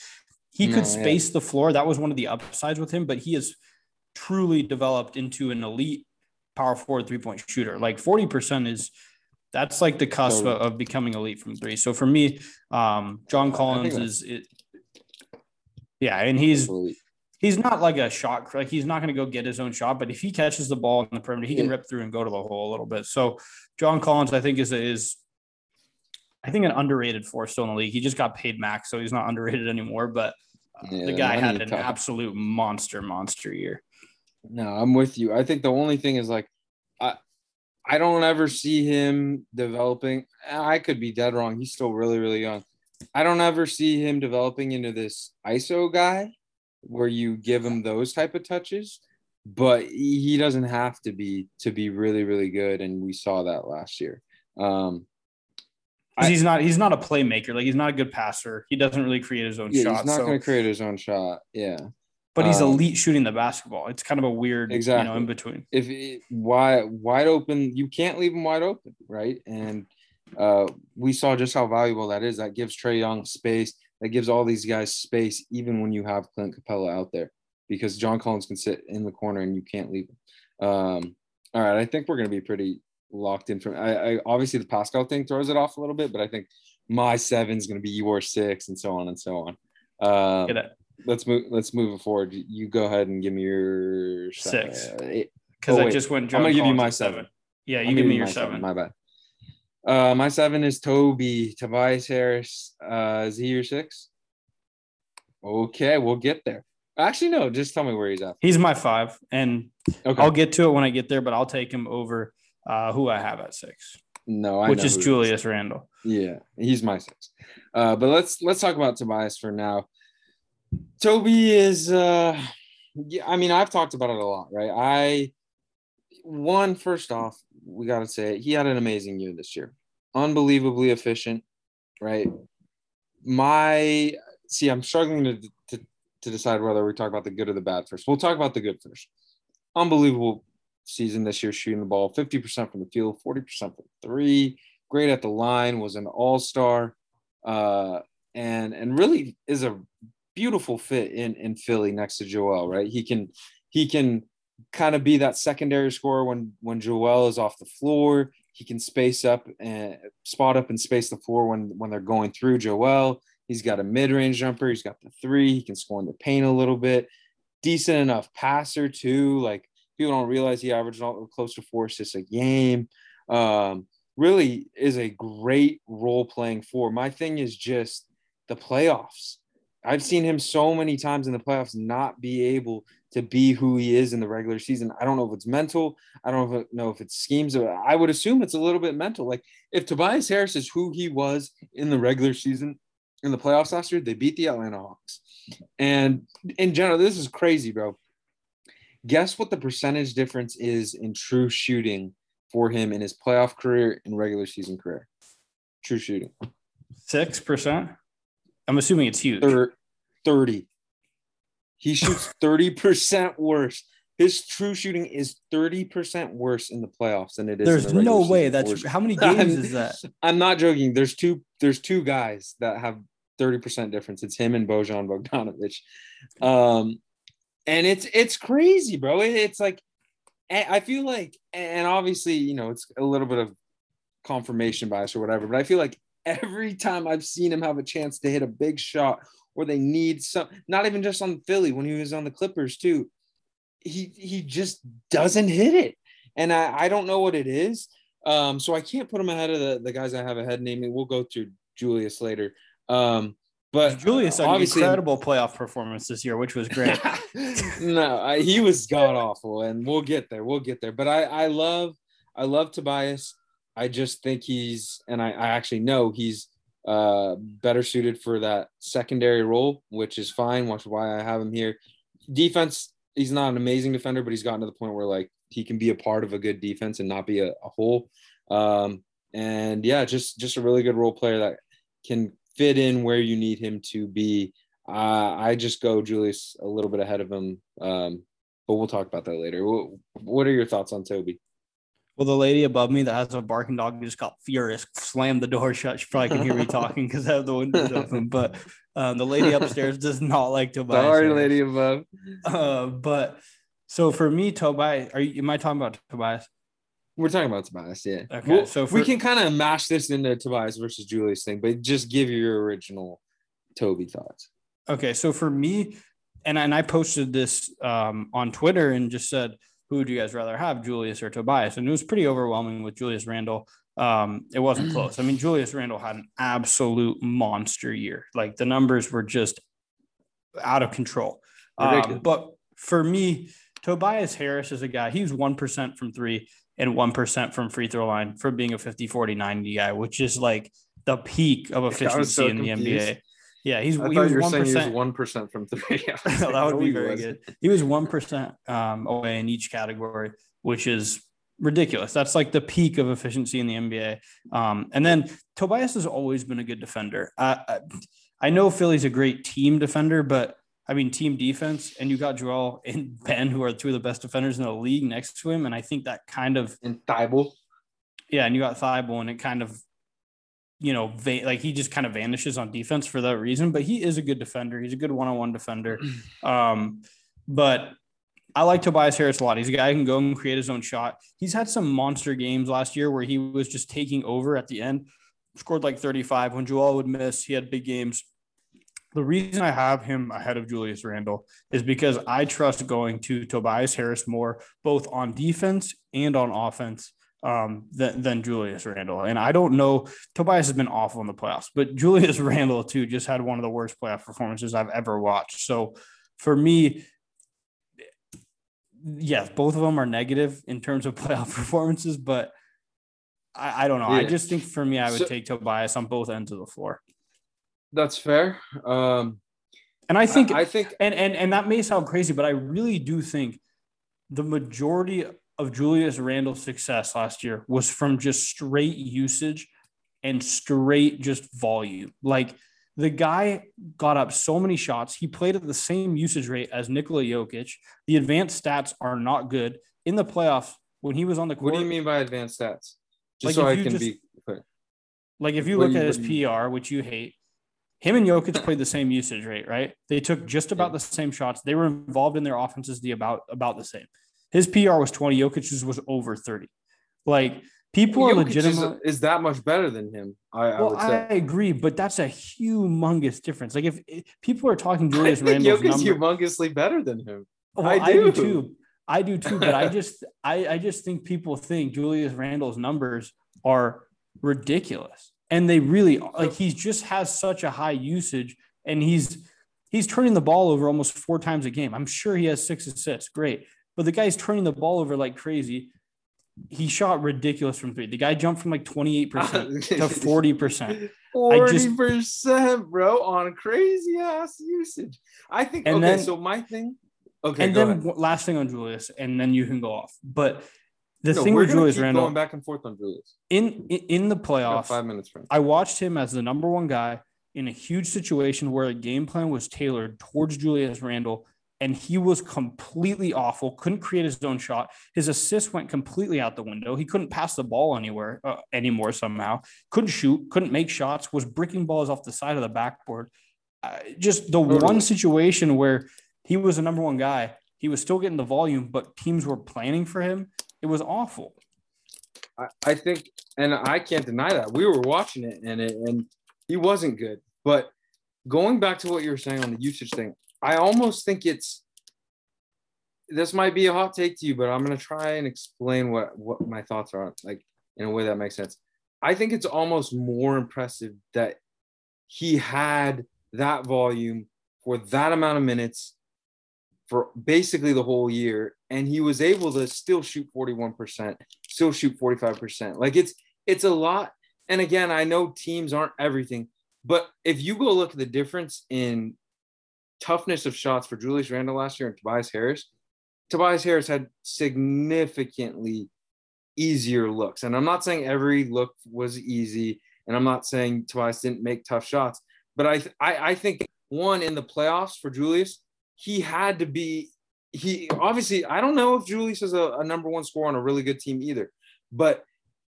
he no, could space yeah. the floor. That was one of the upsides with him, but he has truly developed into an elite power forward three point shooter. Like 40% is that's like the cusp totally. of becoming elite from three. So for me, um, John Collins is it, yeah, and he's he's not like a shot like he's not going to go get his own shot, but if he catches the ball in the perimeter, he can rip through and go to the hole a little bit. So John Collins, I think, is is I think an underrated force still in the league. He just got paid max, so he's not underrated anymore. But uh, yeah, the guy had an absolute monster, monster year. No, I'm with you. I think the only thing is like, I, I don't ever see him developing. I could be dead wrong. He's still really, really young. I don't ever see him developing into this ISO guy where you give him those type of touches, but he doesn't have to be to be really, really good. And we saw that last year. Um, he's not he's not a playmaker. Like he's not a good passer. He doesn't really create his own yeah, shot. He's not so. going to create his own shot. Yeah. But he's um, elite shooting the basketball. It's kind of a weird, exactly. you know, in between. If it, wide wide open, you can't leave him wide open, right? And uh, we saw just how valuable that is. That gives Trae Young space. That gives all these guys space, even when you have Clint Capela out there, because John Collins can sit in the corner and you can't leave him. Um, all right, I think we're going to be pretty locked in from. I, I obviously the Pascal thing throws it off a little bit, but I think my seven is going to be your six, and so on and so on. Um, let's move. Let's move forward. You go ahead and give me your six. Because oh, I just went. John I'm going to give you my seven. seven. Yeah, you give me your seven. seven. My bad. Uh, my seven is Toby Tobias Harris. Uh, is he your six? Okay, we'll get there. Actually, no. Just tell me where he's at. He's my five, and okay. I'll get to it when I get there. But I'll take him over uh, who I have at six. No, I which is Julius Randle. Yeah, he's my six. Uh, but let's let's talk about Tobias for now. Toby is, uh, yeah, I mean, I've talked about it a lot, right? I one first off, we got to say it, he had an amazing year this year, unbelievably efficient, right? My see, I'm struggling to, to to decide whether we talk about the good or the bad first. We'll talk about the good first. Unbelievable season this year, shooting the ball 50% from the field, 40% from three. Great at the line, was an all star, uh, and and really is a beautiful fit in in Philly next to Joel. Right, he can he can kind of be that secondary scorer when when Joel is off the floor. He can space up and spot up and space the floor when when they're going through Joel. He's got a mid range jumper. He's got the three. He can score in the paint a little bit. Decent enough passer too. Like people don't realize he averaged close to four assists a game. Um, really is a great role playing four. My thing is just the playoffs. I've seen him so many times in the playoffs not be able to be who he is in the regular season. I don't know if it's mental. I don't know if it's schemes. I would assume it's a little bit mental. Like if Tobias Harris is who he was in the regular season in the playoffs last year, they beat the Atlanta Hawks. And in general, this is crazy, bro. Guess what the percentage difference is in true shooting for him in his playoff career and regular season career? True shooting. Six percent. I'm assuming it's huge. 30. He shoots 30% worse. His true shooting is 30% worse in the playoffs than it is. There's the no way that's how many games is that? I'm not joking. There's two there's two guys that have 30% difference. It's him and Bojan Bogdanovic. Um, and it's it's crazy, bro. It's like I feel like, and obviously, you know, it's a little bit of confirmation bias or whatever, but I feel like every time I've seen him have a chance to hit a big shot or they need some, not even just on Philly, when he was on the Clippers too, he he just doesn't hit it. And I, I don't know what it is. Um, so I can't put him ahead of the, the guys I have ahead, namely, we'll go to Julius later. Um, but Julius had an incredible playoff performance this year, which was great. no, I, he was god awful, and we'll get there. We'll get there. But I, I love, I love Tobias. I just think he's, and I, I actually know he's uh, better suited for that secondary role, which is fine. Which is why I have him here. Defense, he's not an amazing defender, but he's gotten to the point where like he can be a part of a good defense and not be a, a whole. Um, and yeah, just just a really good role player that can fit in where you need him to be. Uh, I just go Julius a little bit ahead of him, um, but we'll talk about that later. What, what are your thoughts on Toby? Well, the lady above me that has a barking dog just got furious, slammed the door shut. She probably can hear me talking because I have the windows open. But um, the lady upstairs does not like Tobias. Sorry, lady above. Uh, but so for me, Tobias, are you? Am I talking about Tobias? We're talking about Tobias, yeah. Okay, we'll, so for, we can kind of mash this into Tobias versus Julius thing, but just give your original Toby thoughts. Okay, so for me, and and I posted this um, on Twitter and just said, who would you guys rather have, Julius or Tobias? And it was pretty overwhelming with Julius Randle. Um, it wasn't close. I mean, Julius Randle had an absolute monster year. Like the numbers were just out of control. Um, but for me, Tobias Harris is a guy, he's 1% from three and 1% from free throw line for being a 50, 40, 90 guy, which is like the peak of efficiency so in the NBA. Yeah, he's I he was one percent. One percent from three. that would be very good. He was one percent um, away in each category, which is ridiculous. That's like the peak of efficiency in the NBA. Um, and then Tobias has always been a good defender. I, I know Philly's a great team defender, but I mean, team defense, and you got Joel and Ben, who are two of the best defenders in the league next to him. And I think that kind of. And Thybulle. Yeah, and you got Thybulle, and it kind of, you know, va- like he just kind of vanishes on defense for that reason. But he is a good defender. He's a good one on one defender. Um, but I like Tobias Harris a lot. He's a guy who can go and create his own shot. He's had some monster games last year where he was just taking over at the end, scored like 35 when Joel would miss. He had big games the reason I have him ahead of Julius Randle is because I trust going to Tobias Harris more, both on defense and on offense, um, than, than Julius Randle. And I don't know, Tobias has been awful in the playoffs, but Julius Randle, too, just had one of the worst playoff performances I've ever watched. So for me, yes, both of them are negative in terms of playoff performances, but I, I don't know. Yeah. I just think for me, I would so, take Tobias on both ends of the floor. That's fair. Um, and I think I, I think and, and and that may sound crazy, but I really do think the majority of Julius Randle's success last year was from just straight usage and straight just volume. Like the guy got up so many shots. He played at the same usage rate as Nikola Jokic. The advanced stats are not good in the playoffs. When he was on the court, what do you mean by advanced stats? Just like so I can just, be clear. Like if you look at his PR, which you hate, him and Jokic played the same usage rate, right? They took just about the same shots. They were involved in their offenses the about about the same. His PR was 20, Jokic's was over 30. Like people are legitimate. Is, is, that much better than him? I, well, I, I, agree, but that's a humongous difference. Like if, if people are talking Julius Randle's Jokic's number, humongously better than him. Well, I, do. I do too. I do too, but I just I, I just think people think Julius Randle's numbers are ridiculous and they really like he just has such a high usage and he's he's turning the ball over almost four times a game. I'm sure he has six assists. Great. But the guy's turning the ball over like crazy. He shot ridiculous from three. The guy jumped from like 28% to 40%. 40%, just, bro, on crazy ass usage. I think, okay, then, so my thing. Okay. And then ahead. last thing on Julius, and then you can go off. But the no, thing with Julius Randle going back and forth on Julius in in, in the playoffs. Five minutes. Friend. I watched him as the number one guy in a huge situation where a game plan was tailored towards Julius Randle, and he was completely awful. Couldn't create his own shot. His assist went completely out the window. He couldn't pass the ball anywhere uh, anymore. Somehow couldn't shoot. Couldn't make shots. Was bricking balls off the side of the backboard. Uh, just the one situation where he was the number one guy. He was still getting the volume, but teams were planning for him it was awful. I, I think, and I can't deny that we were watching it, and it, and he wasn't good. But going back to what you were saying on the usage thing, I almost think it's this might be a hot take to you, but I'm gonna try and explain what what my thoughts are like in a way that makes sense. I think it's almost more impressive that he had that volume for that amount of minutes for basically the whole year and he was able to still shoot 41% still shoot 45% like it's it's a lot and again i know teams aren't everything but if you go look at the difference in toughness of shots for julius randle last year and tobias harris. Tobias harris had significantly easier looks. And i'm not saying every look was easy and i'm not saying tobias didn't make tough shots but i i, I think one in the playoffs for julius he had to be he obviously I don't know if Julius is a, a, number one scorer on a really good team either, but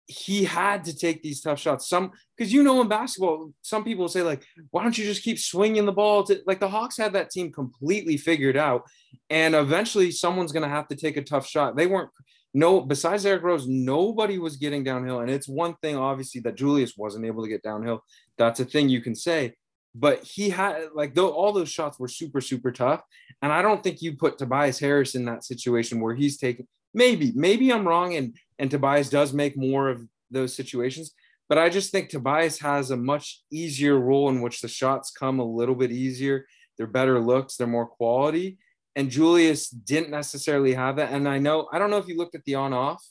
he had to take these tough shots. Some because you know in basketball, some people say like, why don't you just keep swinging the ball? To, like the Hawks had that team completely figured out, and eventually someone's gonna have to take a tough shot. They weren't no besides Eric Rose, nobody was getting downhill, and it's one thing obviously that Julius wasn't able to get downhill. That's a thing you can say, but he had like though all those shots were super super tough, and I don't think you put Tobias Harris in that situation where he's taking maybe maybe I'm wrong and and Tobias does make more of those situations, but I just think Tobias has a much easier role in which the shots come a little bit easier. They're better looks, they're more quality. And Julius didn't necessarily have that. And I know, I don't know if you looked at the on off,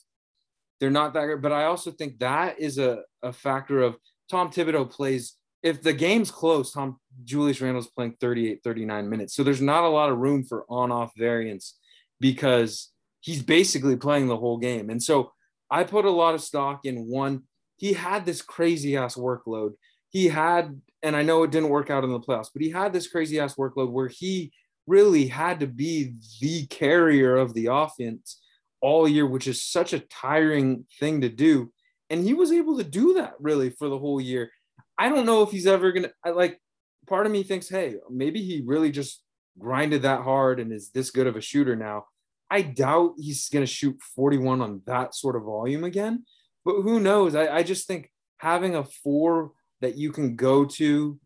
they're not that good, but I also think that is a, a factor of Tom Thibodeau plays. If the game's close, Tom Julius Randle's playing 38, 39 minutes. So there's not a lot of room for on off variance because he's basically playing the whole game. And so I put a lot of stock in one he had this crazy ass workload. He had, and I know it didn't work out in the playoffs, but he had this crazy ass workload where he really had to be the carrier of the offense all year, which is such a tiring thing to do. And he was able to do that really for the whole year. I don't know if he's ever going to, like, part of me thinks, hey, maybe he really just grinded that hard and is this good of a shooter now. I doubt he's going to shoot 41 on that sort of volume again. But who knows? I, I just think having a four that you can go to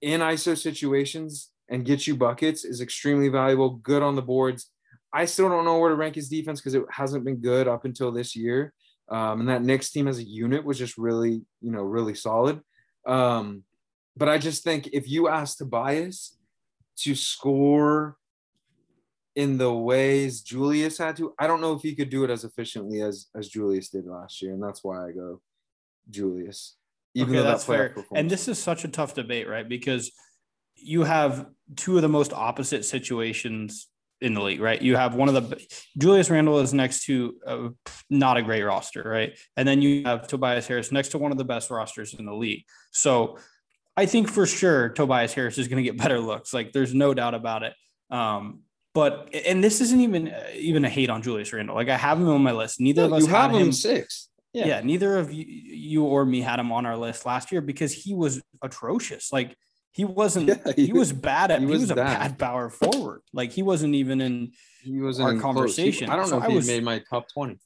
in ISO situations and get you buckets is extremely valuable. Good on the boards. I still don't know where to rank his defense because it hasn't been good up until this year. Um, and that Knicks team as a unit was just really, you know, really solid. Um, but I just think if you ask Tobias to score in the ways Julius had to. I don't know if he could do it as efficiently as as Julius did last year, and that's why I go Julius. Even okay, though that's that fair. And this is such a tough debate, right? Because you have two of the most opposite situations in the league, right? You have one of the Julius Randle is next to a, not a great roster, right? And then you have Tobias Harris next to one of the best rosters in the league. So I think for sure Tobias Harris is going to get better looks. Like there's no doubt about it. Um, but and this isn't even uh, even a hate on Julius Randle. Like I have him on my list. Neither no, of us you have him, him six. Yeah. yeah, neither of you, you or me had him on our list last year because he was atrocious. Like he wasn't. Yeah, he, he, was bad at. He was, he was a bad power forward. Like he wasn't even in. He was our conversation. He, I don't know so if he was, made my top twenty.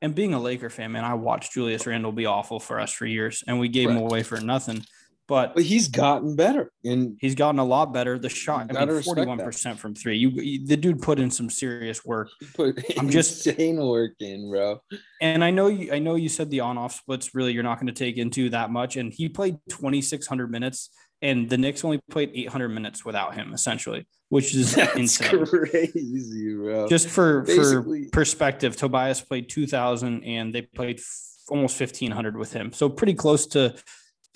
And being a Laker fan, man, I watched Julius Randle be awful for us for years, and we gave right. him away for nothing. But, but he's gotten better and he's gotten a lot better. The shot, I mean, 41% from three. You, you, the dude put in some serious work. put I'm just insane work in, bro. And I know you I know you said the on-off splits really you're not going to take into that much. And he played 2600 minutes and the Knicks only played 800 minutes without him, essentially, which is That's insane. crazy, bro. Just for Basically. for perspective, Tobias played 2,000 and they played f- almost 1,500 with him, so pretty close to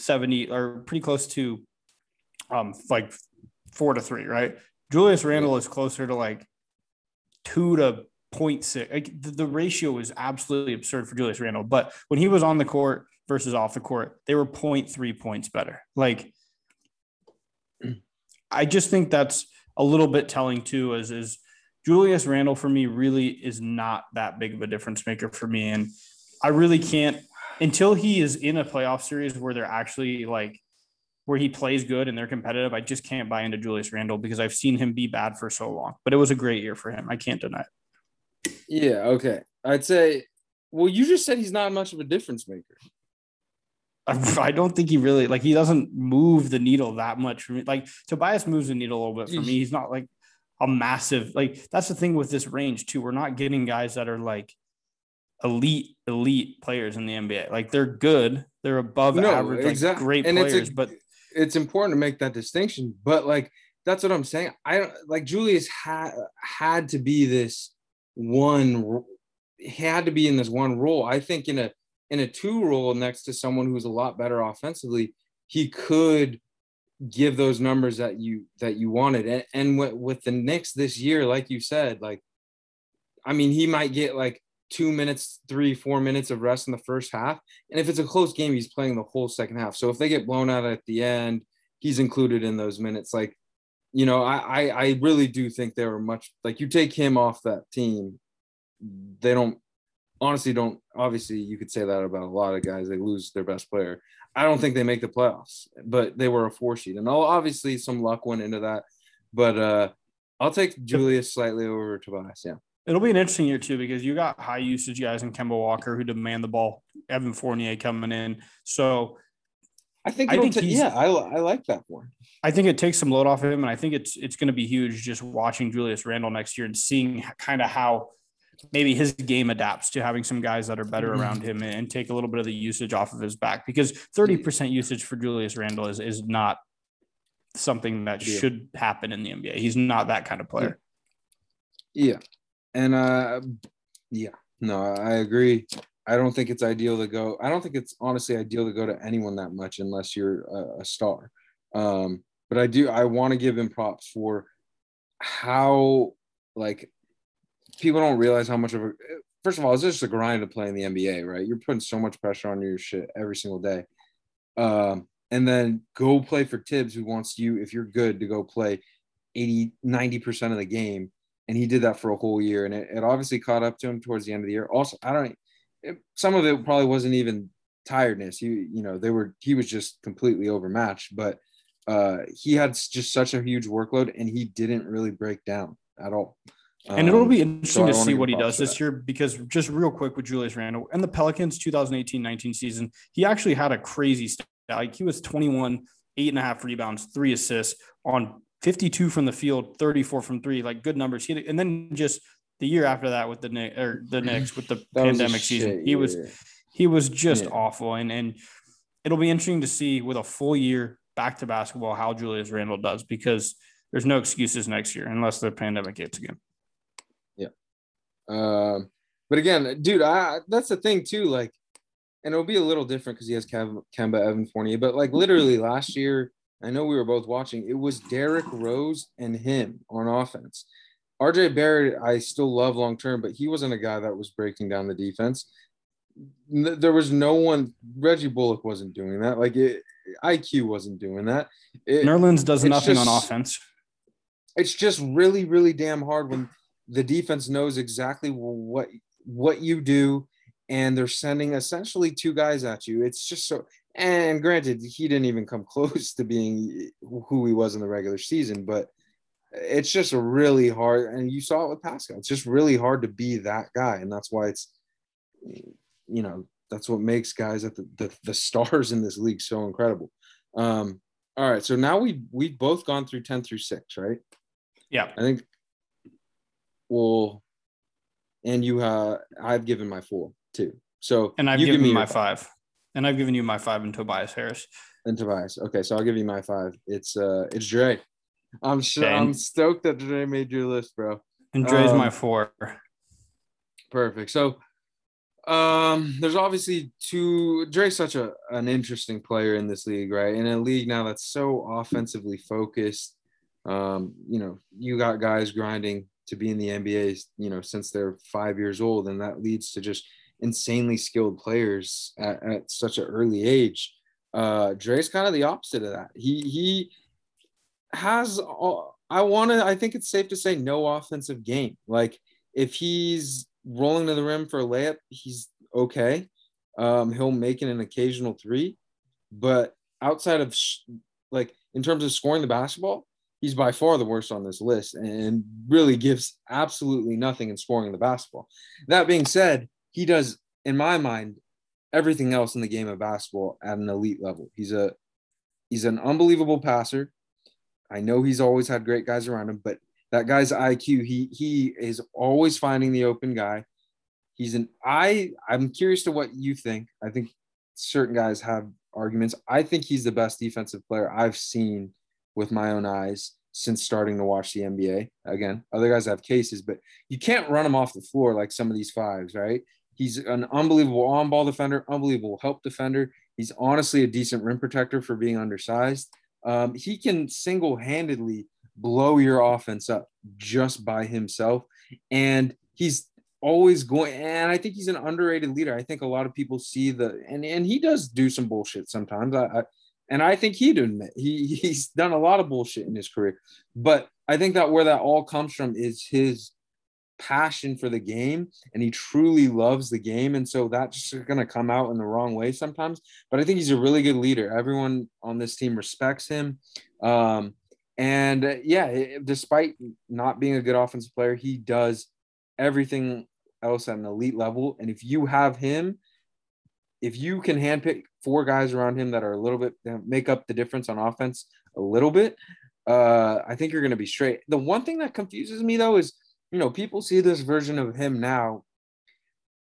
70 or pretty close to um like four to three, right? Julius Randle is closer to like two to 0.6. Like the, the ratio is absolutely absurd for Julius Randle. But when he was on the court versus off the court, they were 0.3 points better. Like I just think that's a little bit telling too, is is Julius Randle for me really is not that big of a difference maker for me. And I really can't until he is in a playoff series where they're actually like where he plays good and they're competitive, I just can't buy into Julius Randle because I've seen him be bad for so long. But it was a great year for him. I can't deny it. Yeah, okay. I'd say well, you just said he's not much of a difference maker. I don't think he really like he doesn't move the needle that much for me. Like Tobias moves the needle a little bit for me. He's not like a massive like that's the thing with this range too. We're not getting guys that are like elite elite players in the NBA. Like they're good, they're above no, average, exactly. like great and players. A, but it's important to make that distinction. But like that's what I'm saying. I don't like Julius had had to be this one. He had to be in this one role. I think in a in a two role next to someone who's a lot better offensively, he could give those numbers that you that you wanted. And, and with, with the Knicks this year, like you said, like I mean, he might get like two minutes, three, four minutes of rest in the first half. And if it's a close game, he's playing the whole second half. So if they get blown out at the end, he's included in those minutes. Like, you know, I, I, I really do think they were much like you take him off that team, they don't honestly don't obviously you could say that about a lot of guys. They lose their best player. I don't think they make the playoffs, but they were a four sheet. And obviously some luck went into that. But uh I'll take Julius slightly over Tobias. Yeah. It'll be an interesting year too because you got high usage guys in Kemba Walker who demand the ball, Evan Fournier coming in. So I think I think t- yeah, I, I like that one. I think it takes some load off of him, and I think it's it's going to be huge just watching Julius Randle next year and seeing kind of how maybe his game adapts to having some guys that are better mm-hmm. around him and take a little bit of the usage off of his back because 30% usage for Julius Randle is is not something that yeah. should happen in the NBA. He's not that kind of player. Yeah. And uh yeah, no, I agree. I don't think it's ideal to go. I don't think it's honestly ideal to go to anyone that much unless you're a, a star. Um, but I do. I want to give him props for how like people don't realize how much of a. First of all, it's just a grind to play in the NBA, right? You're putting so much pressure on your shit every single day. Um, and then go play for Thibs, who wants you, if you're good, to go play 80, 90% of the game. And he did that for a whole year. And it, it obviously caught up to him towards the end of the year. Also, I don't, it, some of it probably wasn't even tiredness. You, you know, they were, he was just completely overmatched, but uh, he had just such a huge workload and he didn't really break down at all. And it'll be um, interesting so to see what he does this year because just real quick with Julius Randle and the Pelicans 2018-19 season, he actually had a crazy stat. Like he was 21, eight and a half rebounds, three assists on 52 from the field, 34 from three, like good numbers. He, and then just the year after that with the Knicks or the Knicks with the pandemic season, he was he was just yeah. awful. And and it'll be interesting to see with a full year back to basketball how Julius Randle does because there's no excuses next year unless the pandemic hits again. Yeah. Um, but again, dude, I that's the thing too. Like, and it'll be a little different because he has Kemba, Kemba Evan Fournier. But like literally last year, I know we were both watching. It was Derrick Rose and him on offense. RJ Barrett, I still love long term, but he wasn't a guy that was breaking down the defense. There was no one. Reggie Bullock wasn't doing that. Like it, IQ wasn't doing that. It, Nerlens does nothing just, on offense. It's just really, really damn hard when the defense knows exactly what what you do and they're sending essentially two guys at you it's just so and granted he didn't even come close to being who he was in the regular season but it's just really hard. And you saw it with pascal. It's just really hard to be that guy. And that's why it's you know that's what makes guys at the, the, the stars in this league so incredible. Um all right. So now we we've both gone through 10 through 6 right? Yeah. I think well, and you uh, I've given my four too. So and I've given me my five. five. And I've given you my five and Tobias Harris. And Tobias. Okay, so I'll give you my five. It's uh, it's Dre. I'm sure I'm stoked that Dre made your list, bro. And Dre's um, my four. Perfect. So um, there's obviously two. Dre's such a an interesting player in this league, right? In a league now that's so offensively focused. Um, you know, you got guys grinding to be in the NBA, you know, since they're five years old, and that leads to just insanely skilled players at, at such an early age. Uh, Dre's kind of the opposite of that. He he has. All, I want to. I think it's safe to say no offensive game. Like if he's rolling to the rim for a layup, he's okay. Um, he'll make an occasional three, but outside of sh- like in terms of scoring the basketball, he's by far the worst on this list and really gives absolutely nothing in scoring the basketball. That being said, he does, in my mind, everything else in the game of basketball at an elite level. He's a he's an unbelievable passer. I know he's always had great guys around him, but that guy's IQ, he he is always finding the open guy. He's an I I'm curious to what you think. I think certain guys have arguments. I think he's the best defensive player I've seen with my own eyes since starting to watch the NBA. Again, other guys have cases, but you can't run him off the floor like some of these fives, right? He's an unbelievable on ball defender, unbelievable help defender. He's honestly a decent rim protector for being undersized. Um, he can single handedly blow your offense up just by himself. And he's always going and I think he's an underrated leader. I think a lot of people see the and and he does do some bullshit sometimes. I, I and I think he'd admit he he's done a lot of bullshit in his career. But I think that where that all comes from is his passion for the game and he truly loves the game. And so that's going to come out in the wrong way sometimes. But i think he's a really good leader. Everyone on this team respects him. Um, and uh, yeah despite not being a good offensive player he does everything else at an elite level. And if you have him if you can handpick four guys around him that are a little bit make up the difference on offense a little bit, uh, I think you're going to be straight. The one thing that confuses me though is, you know, people see this version of him now,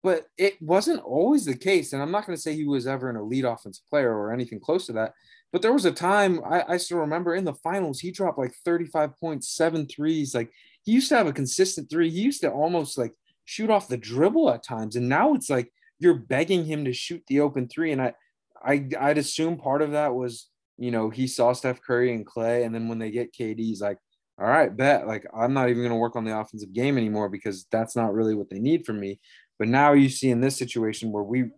but it wasn't always the case. And I'm not going to say he was ever an elite offensive player or anything close to that. But there was a time I, I still remember in the finals, he dropped like 35.7 threes. Like he used to have a consistent three. He used to almost like shoot off the dribble at times. And now it's like you're begging him to shoot the open three. And I, I I'd assume part of that was, you know, he saw Steph Curry and Klay. And then when they get KD, he's like, all right, bet. Like I'm not even going to work on the offensive game anymore because that's not really what they need from me. But now you see in this situation where we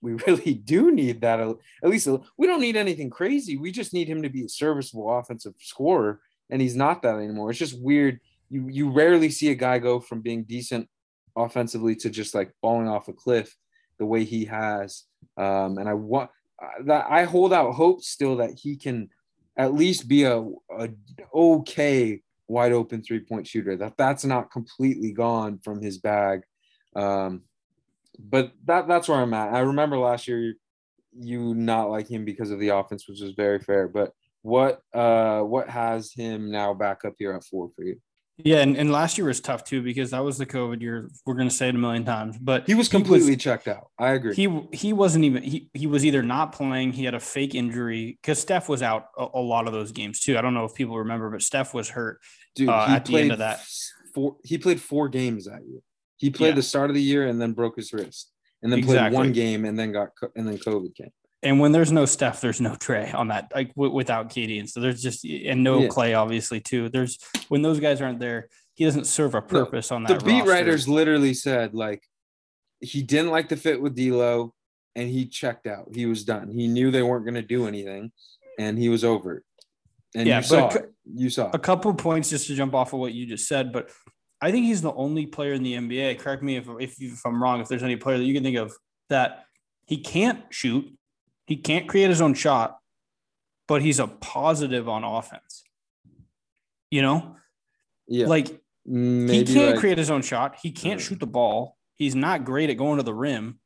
we really do need that at least we don't need anything crazy. We just need him to be a serviceable offensive scorer, and he's not that anymore. It's just weird. You you rarely see a guy go from being decent offensively to just like falling off a cliff the way he has. Um, and I want that I hold out hope still that he can at least be a, a okay wide open three point shooter. That that's not completely gone from his bag. Um, but that that's where I'm at. I remember last year you not like him because of the offense, which was very fair. But what uh what has him now back up here at four for you? Yeah, and, and last year was tough too because that was the COVID year. We're going to say it a million times, but he was completely he was, checked out. I agree. He he wasn't even he he was either not playing. He had a fake injury because Steph was out a, a, lot of those games too. I don't know if people remember, but Steph was hurt. Dude, uh, at the end of that, four. He played four games that year. He played yeah. the start of the year and then broke his wrist, and then exactly. played one game and then got and then COVID came. And when there's no Steph, there's no Trey on that, like w- without KD, and so there's just and no yeah. Klay, obviously too. There's when those guys aren't there, he doesn't serve a purpose no, on that. The beat roster. writers literally said like he didn't like the fit with D'Lo, and he checked out. He was done. He knew they weren't going to do anything, and he was over it. And yeah, you saw a, you saw a couple points just to jump off of what you just said, but I think he's the only player in the NBA. Correct me if, if, if I'm wrong. If there's any player that you can think of that he can't shoot, he can't create his own shot, but he's a positive on offense. You know, yeah, like Maybe he can't like, create his own shot. He can't mm-hmm. shoot the ball. He's not great at going to the rim.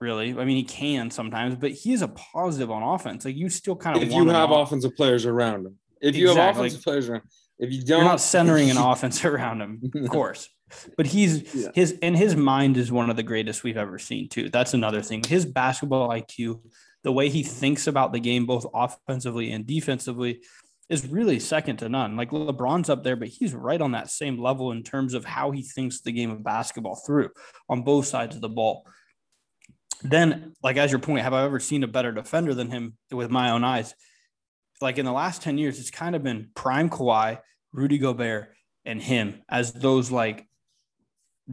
Really, I mean, he can sometimes, but he is a positive on offense. Like you still kind of if you have offensive players around him. If you have offensive players around, if you don't, you're not centering an offense around him, of course. But he's yeah. his and his mind is one of the greatest we've ever seen too. That's another thing. His basketball IQ, the way he thinks about the game, both offensively and defensively, is really second to none. Like LeBron's up there, but he's right on that same level in terms of how he thinks the game of basketball through on both sides of the ball. Then, like as your point, have I ever seen a better defender than him with my own eyes? like in the last 10 years, it's kind of been prime Kawhi, Rudy Gobert, and him as those like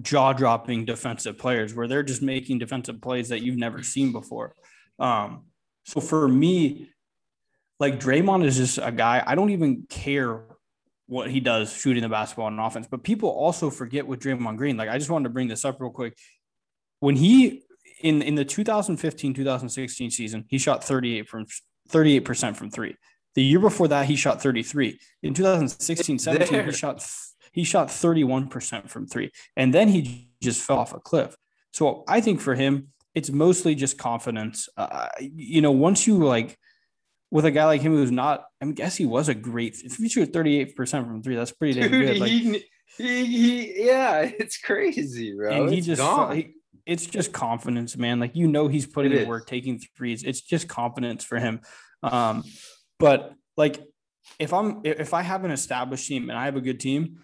jaw dropping defensive players where they're just making defensive plays that you've never seen before. Um, so for me, like Draymond is just a guy, I don't even care what he does shooting the basketball on offense, but people also forget with Draymond Green. Like I just wanted to bring this up real quick. When he in in the 2015-2016 season, he shot 38 from 38% from three. The year before that, he shot 33. In 2016, 17, he shot he shot 31% from three. And then he just fell off a cliff. So I think for him, it's mostly just confidence. Uh, you know, once you like with a guy like him who's not, I mean, guess he was a great. If you shoot 38% from three, that's pretty damn Dude, good. Like, he, he, he, yeah, it's crazy, bro. And he it's just, he, it's just confidence, man. Like, you know, he's putting it in work, taking threes. It's just confidence for him. Um, but like if I'm if I have an established team and I have a good team,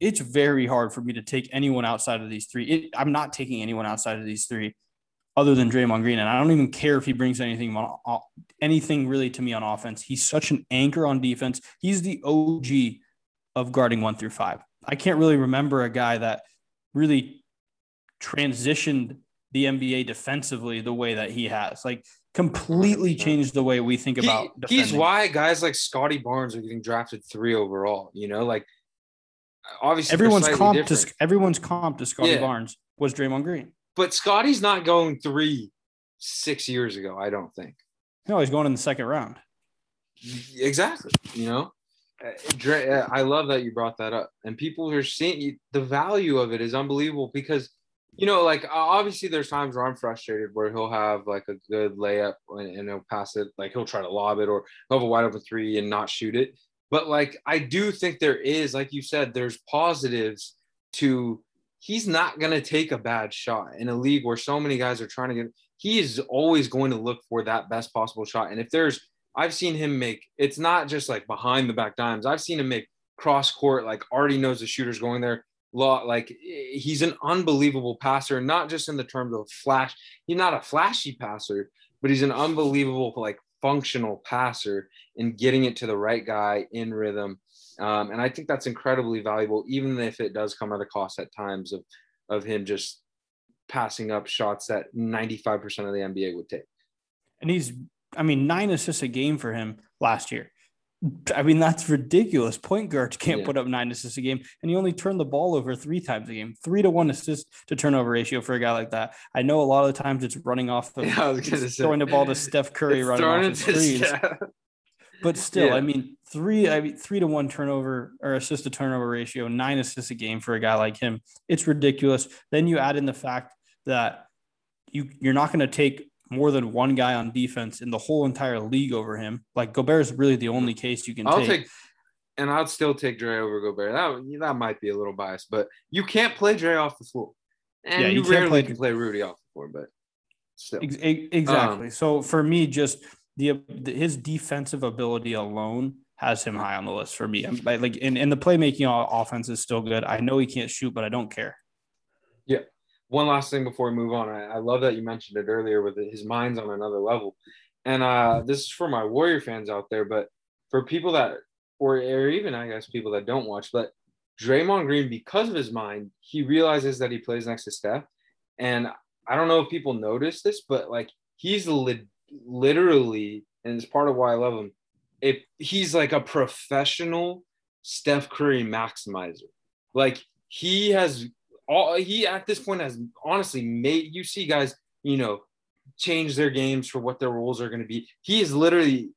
it's very hard for me to take anyone outside of these three. It, I'm not taking anyone outside of these three, other than Draymond Green, and I don't even care if he brings anything on anything really to me on offense. He's such an anchor on defense. He's the OG of guarding one through five. I can't really remember a guy that really transitioned the NBA defensively the way that he has. Like completely changed the way we think about. He, he's why guys like Scottie Barnes are getting drafted three overall. You know, like obviously everyone's comp to everyone's comp to Scottie yeah. Barnes was Draymond Green. But Scottie's not going three six years ago. I don't think. No, he's going in the second round. Exactly. You know, uh, uh, I love that you brought that up, and people are seeing the value of it is unbelievable because you know, like obviously there's times where I'm frustrated where he'll have like a good layup and, and he'll pass it, like he'll try to lob it or he'll have a wide open three and not shoot it. But like I do think there is, like you said, there's positives to he's not gonna take a bad shot in a league where so many guys are trying to get he is always going to look for that best possible shot. And if there's I've seen him make it's not just like behind the back dimes. I've seen him make cross court, like already knows the shooter's going there like he's an unbelievable passer, not just in the terms of flash. He's not a flashy passer, but he's an unbelievable like functional passer in getting it to the right guy in rhythm. Um, and I think that's incredibly valuable, even if it does come at a cost at times of of him just passing up shots that 95% of the NBA would take. And he's, I mean, nine assists a game for him last year. I mean, that's ridiculous. Point guards can't yeah. put up nine assists a game, and he only turned the ball over three times a game. Three to one assist to turnover ratio for a guy like that. I know a lot of the times it's running off of yeah, throwing the ball to Steph Curry running off of threes. But still, yeah. I mean, three, I mean, three to one turnover or assist to turnover ratio, nine assists a game for a guy like him. It's ridiculous. Then you add in the fact that you you're not going to take more than one guy on defense in the whole entire league over him. Like Gobert is really the only case you can I'll take. take and I'd still take Dre over Gobert. That that might be a little biased, but you can't play Dre off the floor, and yeah, you, you rarely play, can play Rudy off the floor. But still, exactly. Um, so for me, just the, the, his defensive ability alone has him high on the list for me. I'm, like, in in the playmaking offense is still good. I know he can't shoot, but I don't care. Yeah, one last thing before we move on. I, I, love that you mentioned it earlier with his mind's on another level. And uh, this is for my Warrior fans out there, but for people that, or, or even I guess people that don't watch, but Draymond Green, because of his mind, he realizes that he plays next to Steph. And I don't know if people notice this, but like he's li- literally, and it's part of why I love him. If he's like a professional Steph Curry maximizer, like he has all he at this point has honestly made you see guys, you know, change their games for what their roles are going to be. He is literally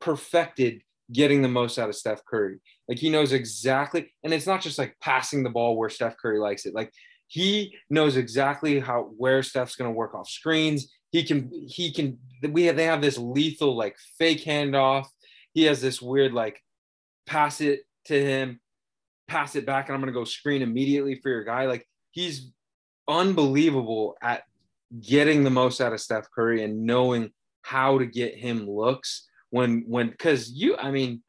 perfected getting the most out of Steph Curry. Like he knows exactly, and it's not just like passing the ball where Steph Curry likes it. Like he knows exactly how where Steph's going to work off screens. He can he can we have they have this lethal like fake handoff. He has this weird like pass it to him, pass it back, and I'm to go screen immediately for your guy. Like he's unbelievable at getting the most out of Steph Curry and knowing how to get him looks when when because you I mean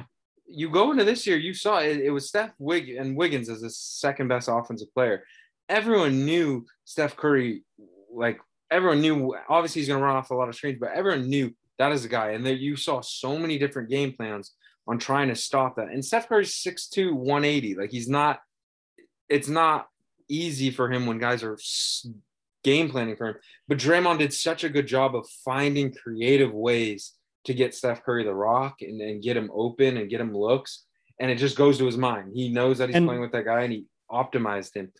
you go into this year you saw it, it was Steph Wig and Wiggins as the second best offensive player. Everyone knew Steph Curry like everyone knew obviously he's going to run off a lot of screens but everyone knew that is the guy and there you saw so many different game plans on trying to stop that. And Steph Curry's 6'2 180 like he's not it's not easy for him when guys are game planning for him. But Draymond did such a good job of finding creative ways to get Steph Curry the rock and, and get him open and get him looks. And it just goes to his mind. He knows that he's and, playing with that guy and he optimized him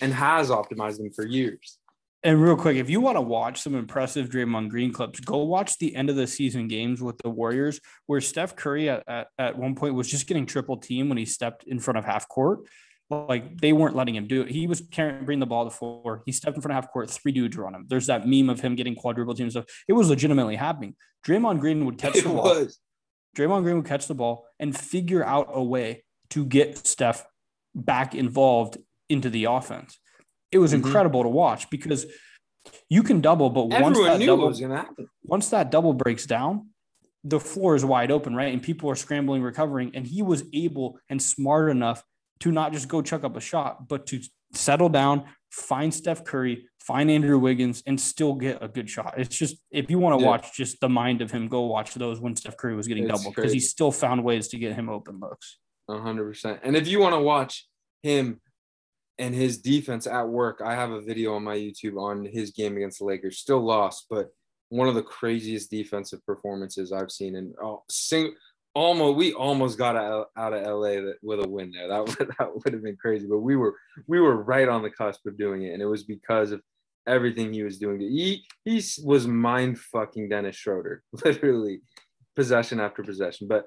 and has optimized him for years. And real quick, if you want to watch some impressive Draymond Green clips, go watch the end of the season games with the Warriors, where Steph Curry at, at, at one point was just getting triple team when he stepped in front of half court. Like they weren't letting him do it. He was carrying, bringing the ball to the floor. He stepped in front of half court. Three dudes were on him. There's that meme of him getting quadruple team stuff. It was legitimately happening. Draymond Green would catch it the ball. Was. Draymond Green would catch the ball and figure out a way to get Steph back involved into the offense. It was mm-hmm. incredible to watch because you can double, but Everyone once that double, once that double breaks down, the floor is wide open, right? And people are scrambling, recovering, and he was able and smart enough to not just go chuck up a shot, but to settle down, find Steph Curry, find Andrew Wiggins, and still get a good shot. It's just if you want to yeah. watch just the mind of him, go watch those when Steph Curry was getting double because he still found ways to get him open looks. hundred percent. And if you want to watch him and his defense at work, I have a video on my YouTube on his game against the Lakers. Still lost, but one of the craziest defensive performances I've seen. And oh, sing, almost we almost got out, of LA with a win there. That would, that would have been crazy, but we were we were right on the cusp of doing it, and it was because of everything he was doing. He he was mind fucking Dennis Schroeder, literally possession after possession. But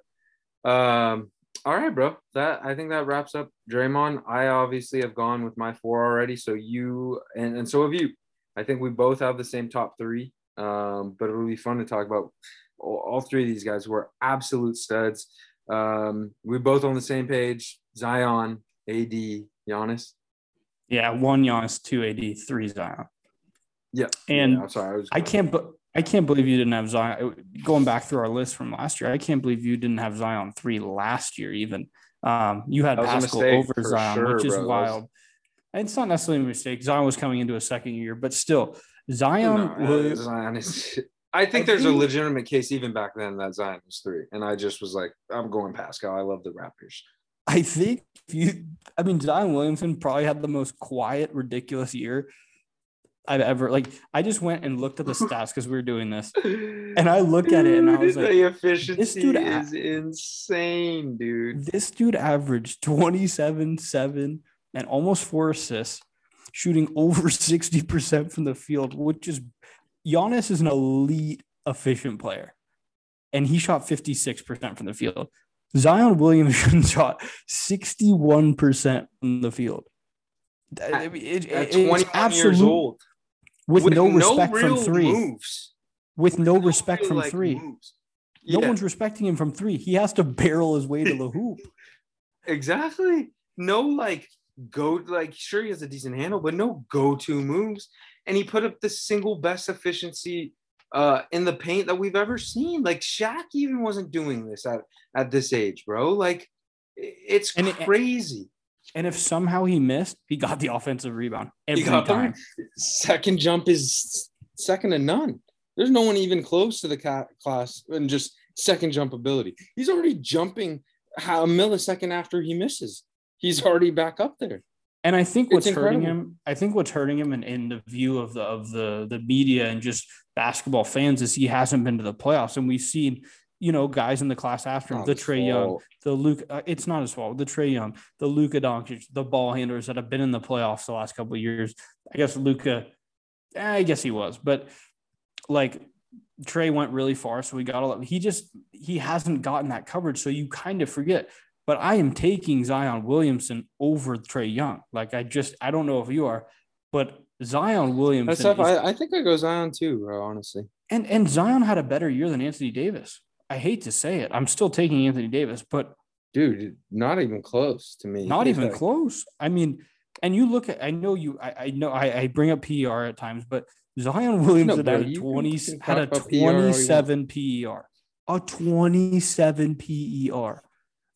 um, All right, bro. That I think that wraps up Draymond. I obviously have gone with my four already. So you and, and so have you. I think we both have the same top three. Um, but it'll be fun to talk about all, all three of these guys who are absolute studs. Um, we're both on the same page. Zion, AD, Giannis. Yeah, one Giannis, two AD, three Zion. Yeah, and yeah, I'm sorry, I, was I can't. But I can't believe you didn't have Zion. Going back through our list from last year, I can't believe you didn't have Zion three last year. Even um, you had Pascal over Zion, sure, which is bro. wild. And it's not necessarily a mistake. Zion was coming into a second year, but still, Zion no, was. Zion is. I think I there's think... a legitimate case even back then that Zion was three, and I just was like, I'm going Pascal. I love the Raptors. I think you. I mean, Zion Williamson probably had the most quiet, ridiculous year I've ever like. I just went and looked at the stats because we were doing this, and I looked at it and I was like, "The efficiency this dude is insane, dude." This dude averaged twenty seven seven and almost four assists, shooting over sixty percent from the field, which is Giannis is an elite efficient player, and he shot fifty six percent from the field. Zion Williamson shot sixty one percent from the field. Mean, it, it, it's absolute, years old with, with no, no respect from three. Moves. With no, no respect from like three. Yeah. No one's respecting him from three. He has to barrel his way to the hoop. exactly. No, like go like sure he has a decent handle, but no go-to moves. And he put up the single best efficiency uh in the paint that we've ever seen. Like Shaq even wasn't doing this at, at this age, bro. Like it's and crazy. It, and if somehow he missed, he got the offensive rebound every time. Second jump is second to none. There's no one even close to the class and just second jump ability. He's already jumping a millisecond after he misses. He's already back up there. And I think what's hurting him, I think what's hurting him in, in the view of the of the the media and just basketball fans is he hasn't been to the playoffs. And we've seen you know, guys in the class after him, the Trae Young, the Luke. Uh, it's not as well. The Trae Young, the Luka Doncic, the ball handlers that have been in the playoffs the last couple of years. I guess Luka, eh, I guess he was, but like Trae went really far, so we got a lot. He just he hasn't gotten that coverage, so you kind of forget. But I am taking Zion Williamson over Trae Young. Like I just I don't know if you are, but Zion Williamson. Is, I, I think I go Zion too, bro, honestly. And and Zion had a better year than Anthony Davis. I hate to say it. I'm still taking Anthony Davis, but dude, not even close to me. Not even like... close. I mean, and you look at I know you I, I know I, I, bring up PER at times, but Zion Williams no, had a 20 had a 27 PER. A 27 PER.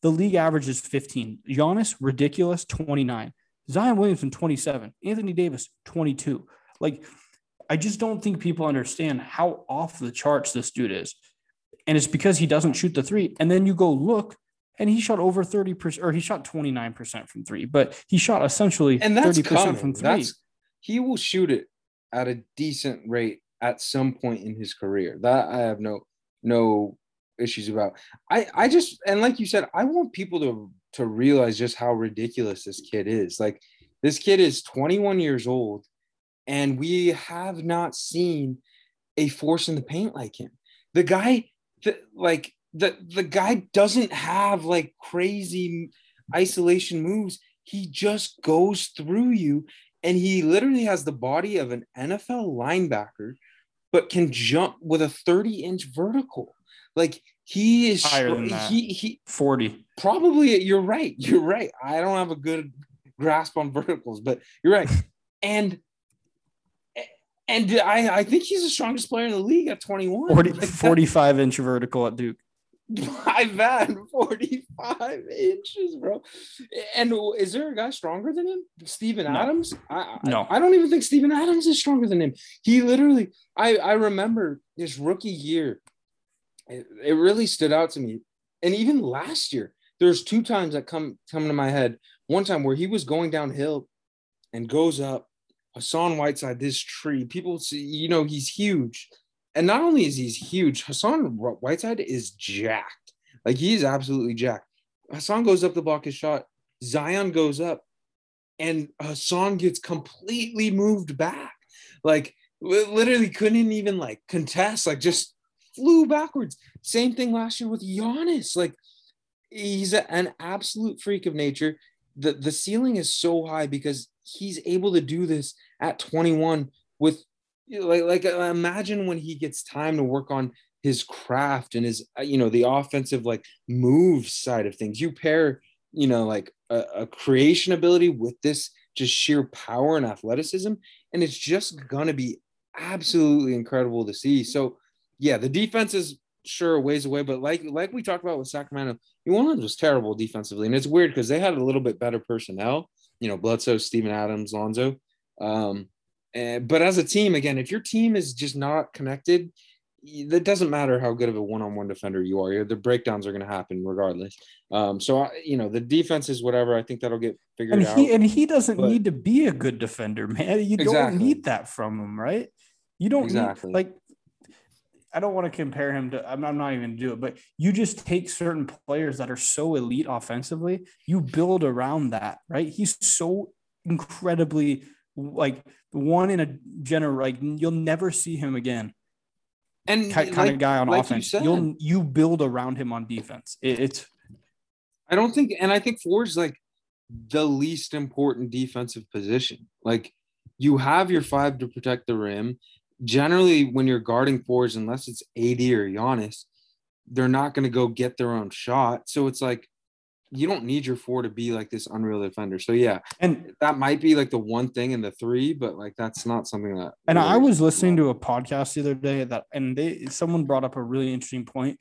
The league average is 15. Giannis, ridiculous, 29. Zion Williamson, 27. Anthony Davis, 22. Like, I just don't think people understand how off the charts this dude is and it's because he doesn't shoot the three. And then you go look, and he shot over 30% or he shot 29% from three, but he shot essentially and that's 30% from three. That's, he will shoot it at a decent rate at some point in his career. That I have no no issues about. I I just and like you said, I want people to to realize just how ridiculous this kid is. Like this kid is 21 years old and we have not seen a force in the paint like him. The guy the, like the the guy doesn't have like crazy isolation moves. He just goes through you, and he literally has the body of an NFL linebacker, but can jump with a 30 inch vertical. Like he is higher than that. He, he 40. Probably you're right. You're right. I don't have a good grasp on verticals, but you're right. And and I, I think he's the strongest player in the league at 21. 40, 45 inch vertical at Duke. My bad, 45 inches, bro. And is there a guy stronger than him? Steven no. Adams? I, no. I, I don't even think Steven Adams is stronger than him. He literally, I, I remember his rookie year. It, it really stood out to me. And even last year, there's two times that come come to my head. One time where he was going downhill and goes up Hassan Whiteside, this tree, people see, you know, he's huge. And not only is he huge, Hassan Whiteside is jacked. Like he's absolutely jacked. Hassan goes up the block his shot. Zion goes up, and Hassan gets completely moved back. Like literally couldn't even like contest, like just flew backwards. Same thing last year with Giannis. Like he's a, an absolute freak of nature. The the ceiling is so high because he's able to do this at 21 with like like uh, imagine when he gets time to work on his craft and his uh, you know the offensive like move side of things. You pair you know like a, a creation ability with this just sheer power and athleticism, and it's just gonna be absolutely incredible to see. So yeah, the defense is sure ways away, but like like we talked about with Sacramento, New Orleans was terrible defensively, and it's weird because they had a little bit better personnel. You know, Bledsoe, Steven Adams, Lonzo. Um, and, but as a team, again, if your team is just not connected, it doesn't matter how good of a one-on-one defender you are. The breakdowns are going to happen regardless. Um, so you know the defense is whatever. I think that'll get figured and he, out. And he doesn't but, need to be a good defender, man. You exactly. don't need that from him, right? You don't exactly. need like. I don't want to compare him to. I'm, I'm not even do it, but you just take certain players that are so elite offensively. You build around that, right? He's so incredibly like one in a general. Like you'll never see him again and kind, like, of guy on like offense. You will you build around him on defense. It, it's. I don't think, and I think four is like the least important defensive position. Like you have your five to protect the rim. Generally, when you're guarding fours, unless it's AD or Giannis, they're not going to go get their own shot. So it's like you don't need your four to be like this unreal defender. So yeah, and that might be like the one thing in the three, but like that's not something that. And really I was listening to a podcast the other day that, and they someone brought up a really interesting point.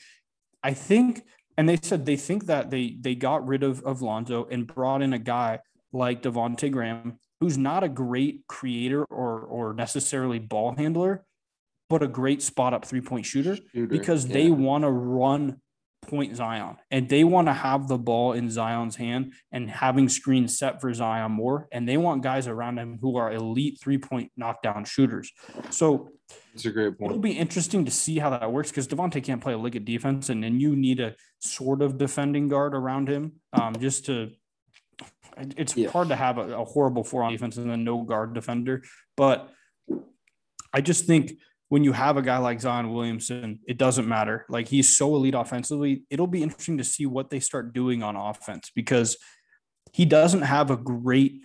I think, and they said they think that they they got rid of of Lonzo and brought in a guy like Devonte Graham, who's not a great creator or or necessarily ball handler, but a great spot up three point shooter, shooter because yeah. they want to run point Zion and they want to have the ball in Zion's hand and having screens set for Zion more. And they want guys around him who are elite three point knockdown shooters. So it's a great point. It'll be interesting to see how that works because Devonte can't play a lick at defense and then you need a sort of defending guard around him um, just to. It's yeah. hard to have a, a horrible four on defense and then no guard defender, but I just think when you have a guy like Zion Williamson, it doesn't matter. Like he's so elite offensively. It'll be interesting to see what they start doing on offense because he doesn't have a great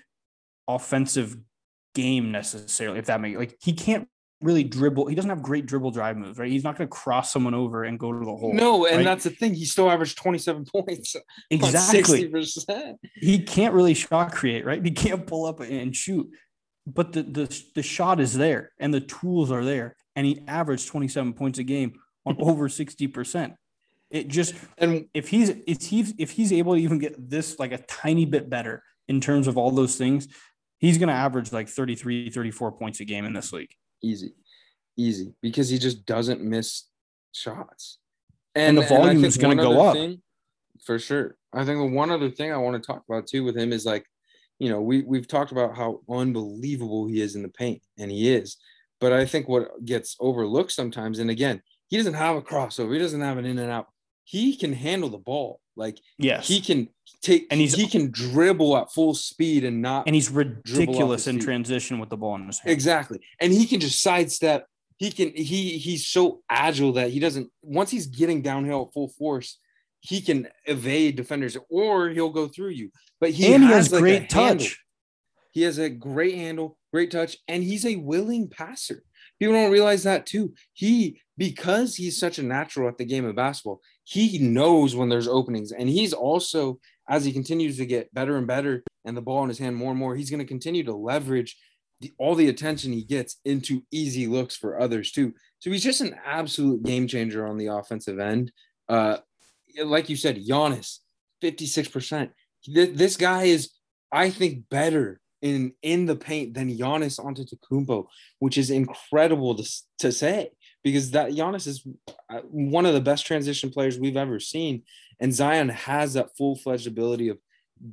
offensive game necessarily, if that makes like he can't really dribble. He doesn't have great dribble drive moves, right? He's not going to cross someone over and go to the hole. No, and right? that's the thing. He still averaged 27 points. Exactly. 60%. He can't really shot create, right? He can't pull up and shoot. But the, the the shot is there and the tools are there and he averaged 27 points a game on over 60%. It just and if he's if he's if he's able to even get this like a tiny bit better in terms of all those things, he's going to average like 33 34 points a game in this league. Easy. Easy because he just doesn't miss shots. And, and the volume and is going to go up. Thing, for sure. I think the one other thing I want to talk about too with him is like, you know, we we've talked about how unbelievable he is in the paint, and he is. But I think what gets overlooked sometimes, and again, he doesn't have a crossover, he doesn't have an in and out. He can handle the ball. Like yes, he can take and he's he can dribble at full speed and not and he's ridiculous in transition with the ball in his hand. Exactly. And he can just sidestep. He can he he's so agile that he doesn't once he's getting downhill at full force, he can evade defenders or he'll go through you. But he and has, he has like great touch. Handle. He has a great handle, great touch, and he's a willing passer. People don't realize that too. He, because he's such a natural at the game of basketball, he knows when there's openings. And he's also, as he continues to get better and better and the ball in his hand more and more, he's going to continue to leverage the, all the attention he gets into easy looks for others too. So he's just an absolute game changer on the offensive end. Uh, like you said, Giannis, 56%. This guy is, I think, better in in the paint than Giannis Antetokounmpo, which is incredible to, to say because that Giannis is uh, one of the best transition players we've ever seen, and Zion has that full fledged ability of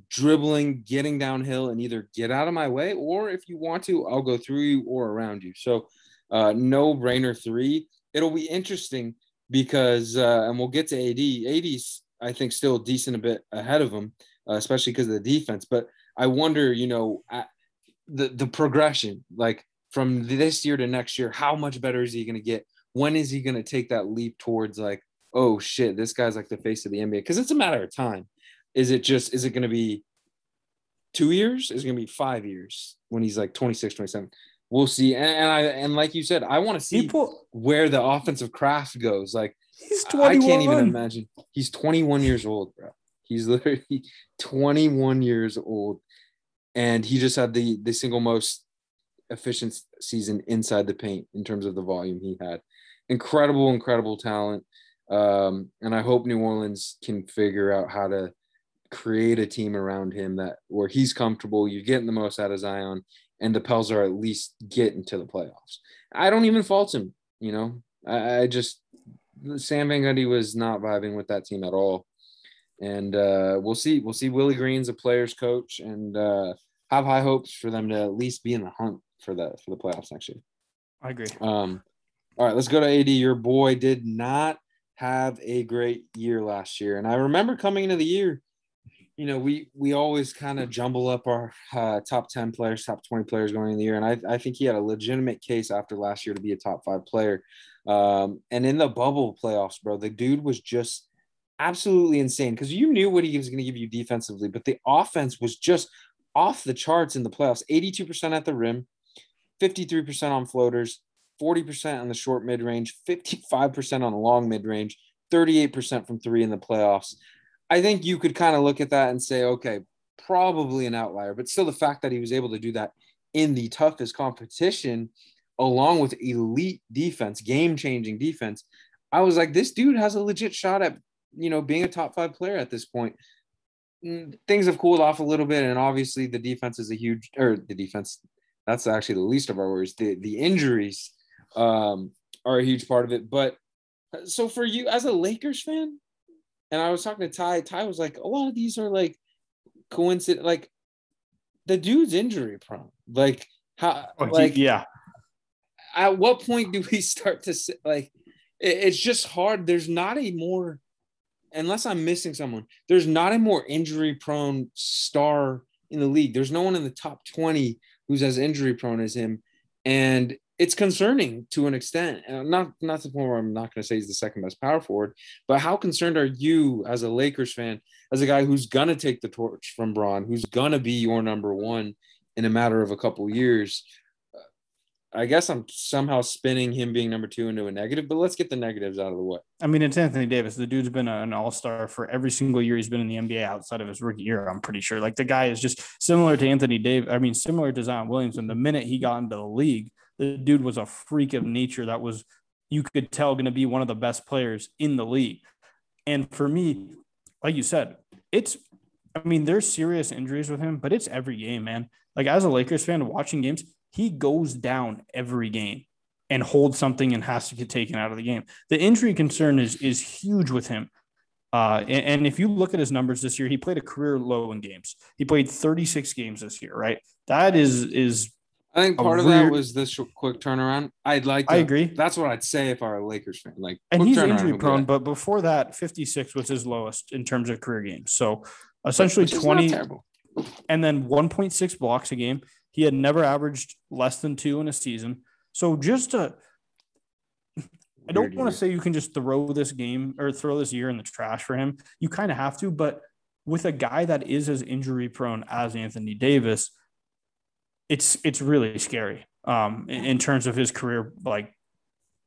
dribbling, getting downhill, and either get out of my way, or if you want to, I'll go through you or around you. So, uh, no brainer three. It'll be interesting because, uh, and we'll get to AD. AD's I think still decent a bit ahead of him, uh, especially because of the defense, but I wonder, you know, the the progression, like from this year to next year, how much better is he going to get? When is he going to take that leap towards like, oh shit, this guy's like the face of the NBA because it's a matter of time. Is it just is it going to be two years? Is it going to be five years when he's like 26, 27? We'll see. And, and I and like you said, I want to see People, where the offensive craft goes. Like he's 21. I can't even imagine. He's 21 years old, bro. He's literally 21 years old, and he just had the the single most efficient season inside the paint in terms of the volume he had. Incredible, incredible talent. Um, and I hope New Orleans can figure out how to create a team around him that where he's comfortable, you're getting the most out of Zion, and the Pels are at least getting to the playoffs. I don't even fault him, you know. I, I just Stan Van Gundy was not vibing with that team at all. And uh, we'll see. We'll see. Willie Green's a player's coach, and uh, have high hopes for them to at least be in the hunt for the for the playoffs next year. I agree. Um, all right, let's go to AD. Your boy did not have a great year last year, and I remember coming into the year, you know, we we always kind of jumble up our uh, top ten players, top twenty players going in the year, and I I think he had a legitimate case after last year to be a top five player. Um, and in the bubble playoffs, bro, the dude was just absolutely insane because you knew what he was going to give you defensively, but the offense was just off the charts in the playoffs 82% at the rim, 53% on floaters, 40% on the short mid range, 55% on the long mid range, 38% from three in the playoffs. I think you could kind of look at that and say, okay, probably an outlier, but still the fact that he was able to do that in the toughest competition, along with elite defense, game changing defense, I was like, this dude has a legit shot at, you know, being a top five player at this point. Mm, things have cooled off a little bit, and obviously the defense is a huge, or the defense, that's actually the least of our worries. The the injuries um, are a huge part of it. But uh, so for you as a Lakers fan, and I was talking to Ty, Ty was like, a lot of these are like coincident, like the dude's injury prone. Like how, oh, like yeah. At what point do we start to like? It's just hard. There's not a more, unless I'm missing someone. There's not a more injury prone star in the league. There's no one in the top twenty who's as injury prone as him. And it's concerning to an extent. Uh, not not to the point where I'm not going to say he's the second best power forward, but how concerned are you as a Lakers fan, as a guy who's gonna take the torch from Bron, who's gonna be your number one in a matter of a couple years? I guess I'm somehow spinning him being number two into a negative, but let's get the negatives out of the way. I mean, it's Anthony Davis. The dude's been an all star for every single year he's been in the NBA outside of his rookie year. I'm pretty sure. Like the guy is just similar to Anthony Davis. I mean, similar to Zion Williamson. The minute he got into the league, the dude was a freak of nature that was, you could tell, going to be one of the best players in the league. And for me, like you said, it's, I mean, there's serious injuries with him, but it's every game, man. Like as a Lakers fan watching games, he goes down every game and holds something and has to get taken out of the game. The injury concern is is huge with him. Uh, and, and, if you look at his numbers this year, he played a career low in games. He played 36 games this year, right? That is is I think part of weird... that was this quick turnaround. I'd like. To, I agree. That's what I'd say if I were a Lakers fan. Like, and he's injury prone, but before that, 56 was his lowest in terms of career games. So essentially 20, and then 1.6 blocks a game. He had never averaged less than two in a season. So just to, I don't want to say you can just throw this game or throw this year in the trash for him. You kind of have to, but with a guy that is as injury prone as Anthony Davis it's it's really scary um, in, in terms of his career like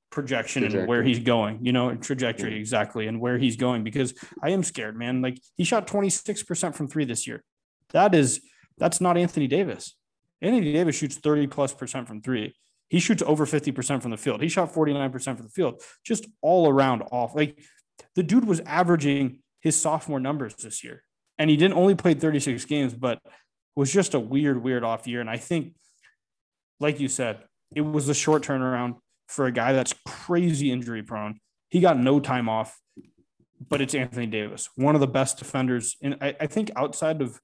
projection trajectory. and where he's going, you know, trajectory yeah. exactly and where he's going because I am scared, man. Like he shot 26% from 3 this year. That is that's not Anthony Davis. Anthony Davis shoots 30 plus percent from 3. He shoots over 50% from the field. He shot 49% from the field. Just all around off. Like the dude was averaging his sophomore numbers this year. And he didn't only play 36 games, but was just a weird, weird off year. And I think, like you said, it was a short turnaround for a guy that's crazy injury prone. He got no time off, but it's Anthony Davis, one of the best defenders. And I, I think outside of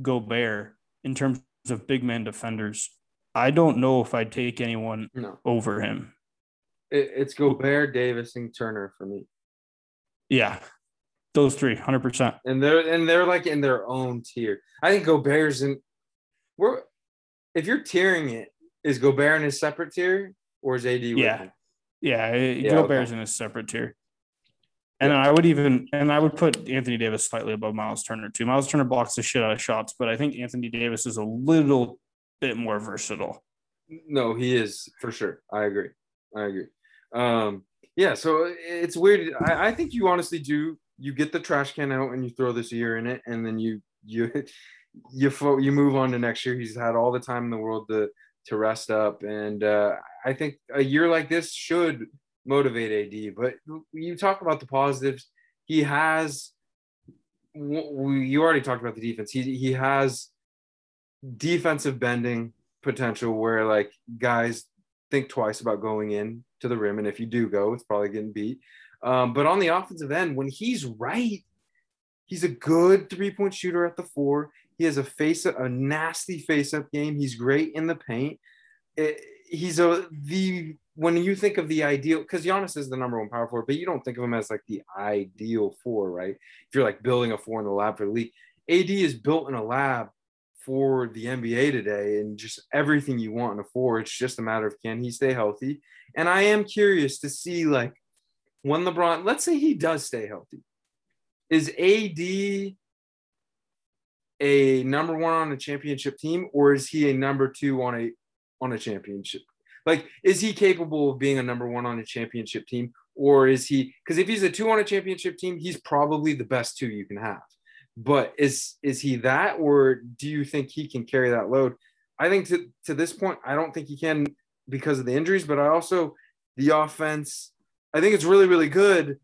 Gobert, in terms of big man defenders, I don't know if I'd take anyone no. over him. It, it's Gobert, Davis, and Turner for me. Yeah, those three, hundred percent. And they're and they're like in their own tier. I think Gobert's in. We're if you're tiering it, is Gobert in a separate tier or is AD? Yeah, yeah, yeah. Gobert's okay. in a separate tier. And then I would even and I would put Anthony Davis slightly above Miles Turner too. Miles Turner blocks the shit out of shots, but I think Anthony Davis is a little bit more versatile. No, he is for sure. I agree. I agree. Um, yeah, so it's weird. I, I think you honestly do. You get the trash can out and you throw this year in it, and then you you you you move on to next year. He's had all the time in the world to to rest up, and uh, I think a year like this should motivate AD. But you talk about the positives. He has. You already talked about the defense. He he has defensive bending potential where like guys think twice about going in to the rim, and if you do go, it's probably getting beat. Um, but on the offensive end, when he's right, he's a good three point shooter at the four. He has a face a nasty face up game. He's great in the paint. It, he's a the when you think of the ideal, because Giannis is the number one power forward, but you don't think of him as like the ideal four, right? If you're like building a four in the lab for the league, AD is built in a lab for the NBA today and just everything you want in a four. It's just a matter of can he stay healthy? And I am curious to see like when LeBron, let's say he does stay healthy, is AD a number one on a championship team or is he a number two on a on a championship like, is he capable of being a number one on a championship team? Or is he because if he's a two on a championship team, he's probably the best two you can have. But is is he that, or do you think he can carry that load? I think to, to this point, I don't think he can because of the injuries, but I also the offense, I think it's really, really good,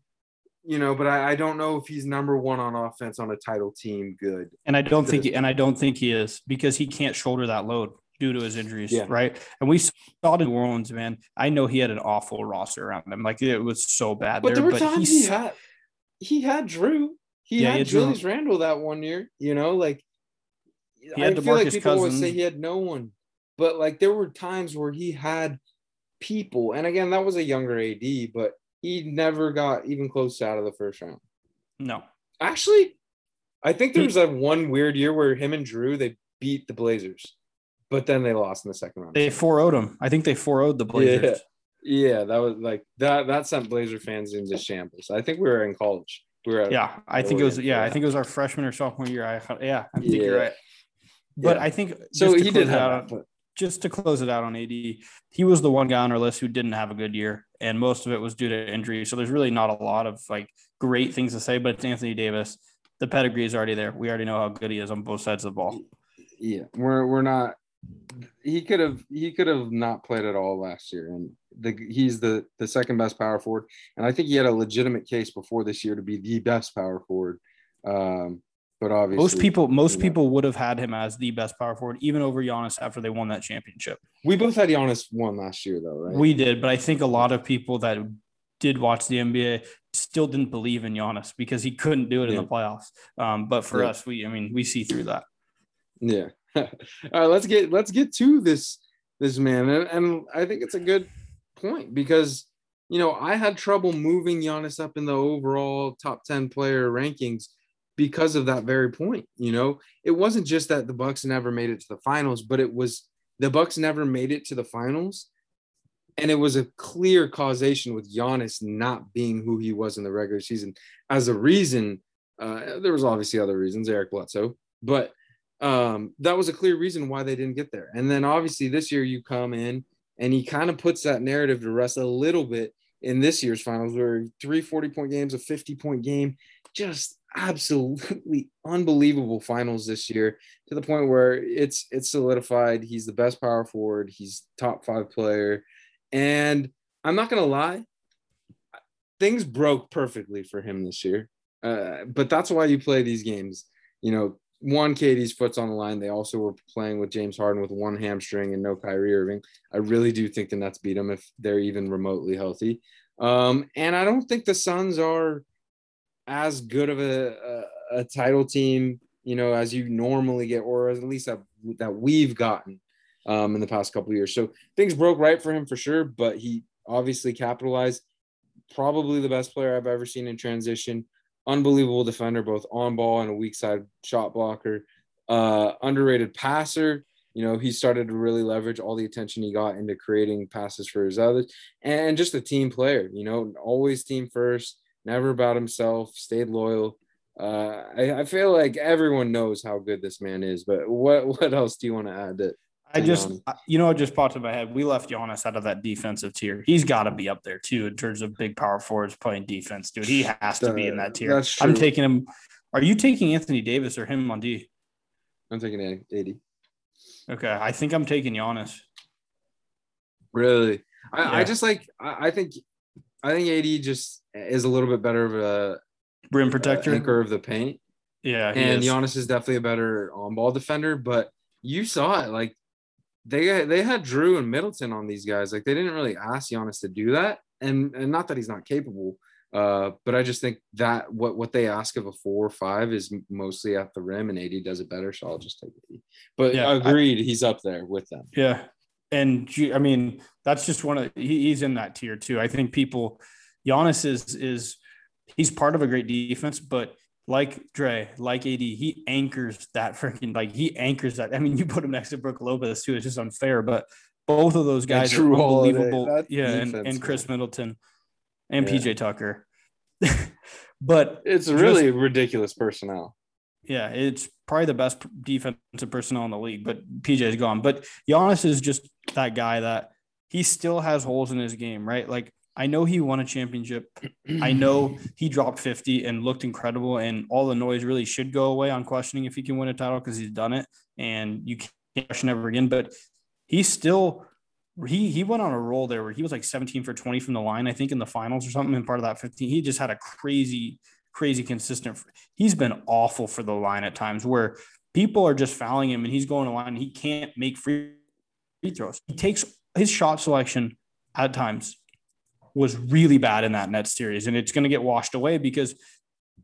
you know, but I, I, don't know if he's number one on offense on a title team good. And I don't think and I don't think he is because he can't shoulder that load due to his injuries, yeah. right? And we saw it in New Orleans, man. I know he had an awful roster around him. Like it was so bad. But there, there were times he had he had Jrue. He yeah, had he Julius Jrue. Randle that one year, you know, like I feel like people would say he had no one. But like there were times where he had people. And again, that was a younger AD, but he never got even close to out of the first round. No. Actually, I think there was that one weird year where him and Jrue they beat the Blazers but then they lost in the second round. They 4 0 them. I think they 4 0 the Blazers. Yeah. yeah, that was like that. That sent Blazer fans into shambles. I think we were in college. We were yeah, I think it was yeah, I think it was our freshman or sophomore year. I yeah, I think yeah. you're right. But. I think so. He did have that, just to close it out on AD, he was the one guy on our list who didn't have a good year, and most of it was due to injury. So there's really not a lot of like great things to say. But it's Anthony Davis. The pedigree is already there. We already know how good he is on both sides of the ball. Yeah, we're we're not he could have he could have not played at all last year and the he's the the second best power forward and i think he had a legitimate case before this year to be the best power forward um, but obviously most people most know. people would have had him as the best power forward even over Giannis after they won that championship we both had Giannis won last year though right we did but i think a lot of people that did watch the nba still didn't believe in Giannis because he couldn't do it yeah. in the playoffs um, but for yeah. us we i mean we see through that yeah all right, let's get let's get to this this man, and, and I think it's a good point because you know I had trouble moving Giannis up in the overall top ten player rankings because of that very point. You know, it wasn't just that the Bucks never made it to the finals, but it was the Bucks never made it to the finals, and it was a clear causation with Giannis not being who he was in the regular season as a reason. Uh, there was obviously other reasons, Eric Bledsoe, but um, that was a clear reason why they didn't get there. And then obviously this year you come in and he kind of puts that narrative to rest a little bit in this year's finals where three 40 point games, a 50 point game, just absolutely unbelievable finals this year to the point where it's it's solidified. He's the best power forward, he's top five player. And I'm not gonna lie, things broke perfectly for him this year. Uh, but that's why you play these games. You know, one, KD's foot's on the line. They also were playing with James Harden with one hamstring and no Kyrie Irving. I really do think the Nets beat them if they're even remotely healthy. Um, and I don't think the Suns are as good of a, a, a, title team, you know, as you normally get, or at least that, that we've gotten um, in the past couple years. So things broke right for him for sure, but he obviously capitalized. Probably the best player I've ever seen in transition unbelievable defender, both on ball and a weak side shot blocker. Uh, underrated passer. You know, he started to really leverage all the attention he got into creating passes for his others and just a team player, you know, always team first, never about himself, stayed loyal. Uh, I, I feel like everyone knows how good this man is, but what what else do you want to add to I just, um, you know, it just popped in my head. We left Giannis out of that defensive tier. He's got to be up there too in terms of big power forwards playing defense, dude. He has to be in that tier. That's true. I'm taking him. Are you taking Anthony Davis or him on D? I'm taking AD. Okay, I think I'm taking Giannis. Really, I, yeah. I just like. I, I, think, I think AD just is a little bit better of a rim protector, anchor of the paint. Yeah, and is. Giannis is definitely a better on ball defender, but you saw it like they they had Jrue and Middleton on these guys. Like they didn't really ask Giannis to do that, and and not that he's not capable, uh, but I just think that what what they ask of a four or five is mostly at the rim, and AD does it better. So I'll just take AD. But yeah, agreed, I, he's up there with them. Yeah, and I mean that's just one of he, he's in that tier too. I think people, Giannis is is he's part of a great defense, but like Dre, like AD, he anchors that freaking like he anchors that. I mean, you put him next to Brook Lopez too. It's just unfair, but both of those guys are unbelievable. Yeah, defense, and, and Khris man. Middleton and yeah. PJ Tucker. but it's really just, ridiculous personnel. Yeah, it's probably the best defensive personnel in the league, but PJ is gone. But Giannis is just that guy that he still has holes in his game, right? Like I know he won a championship. I know he dropped 50 and looked incredible, and all the noise really should go away on questioning if he can win a title because he's done it, and you can't question ever again. But he still he he went on a roll there where he was like 17 for 20 from the line, I think in the finals or something, and part of that 15. He just had a crazy, crazy consistent. He's been awful for the line at times where people are just fouling him and he's going to line and he can't make free throws. He takes his shot selection at times was really bad in that net series, and it's going to get washed away because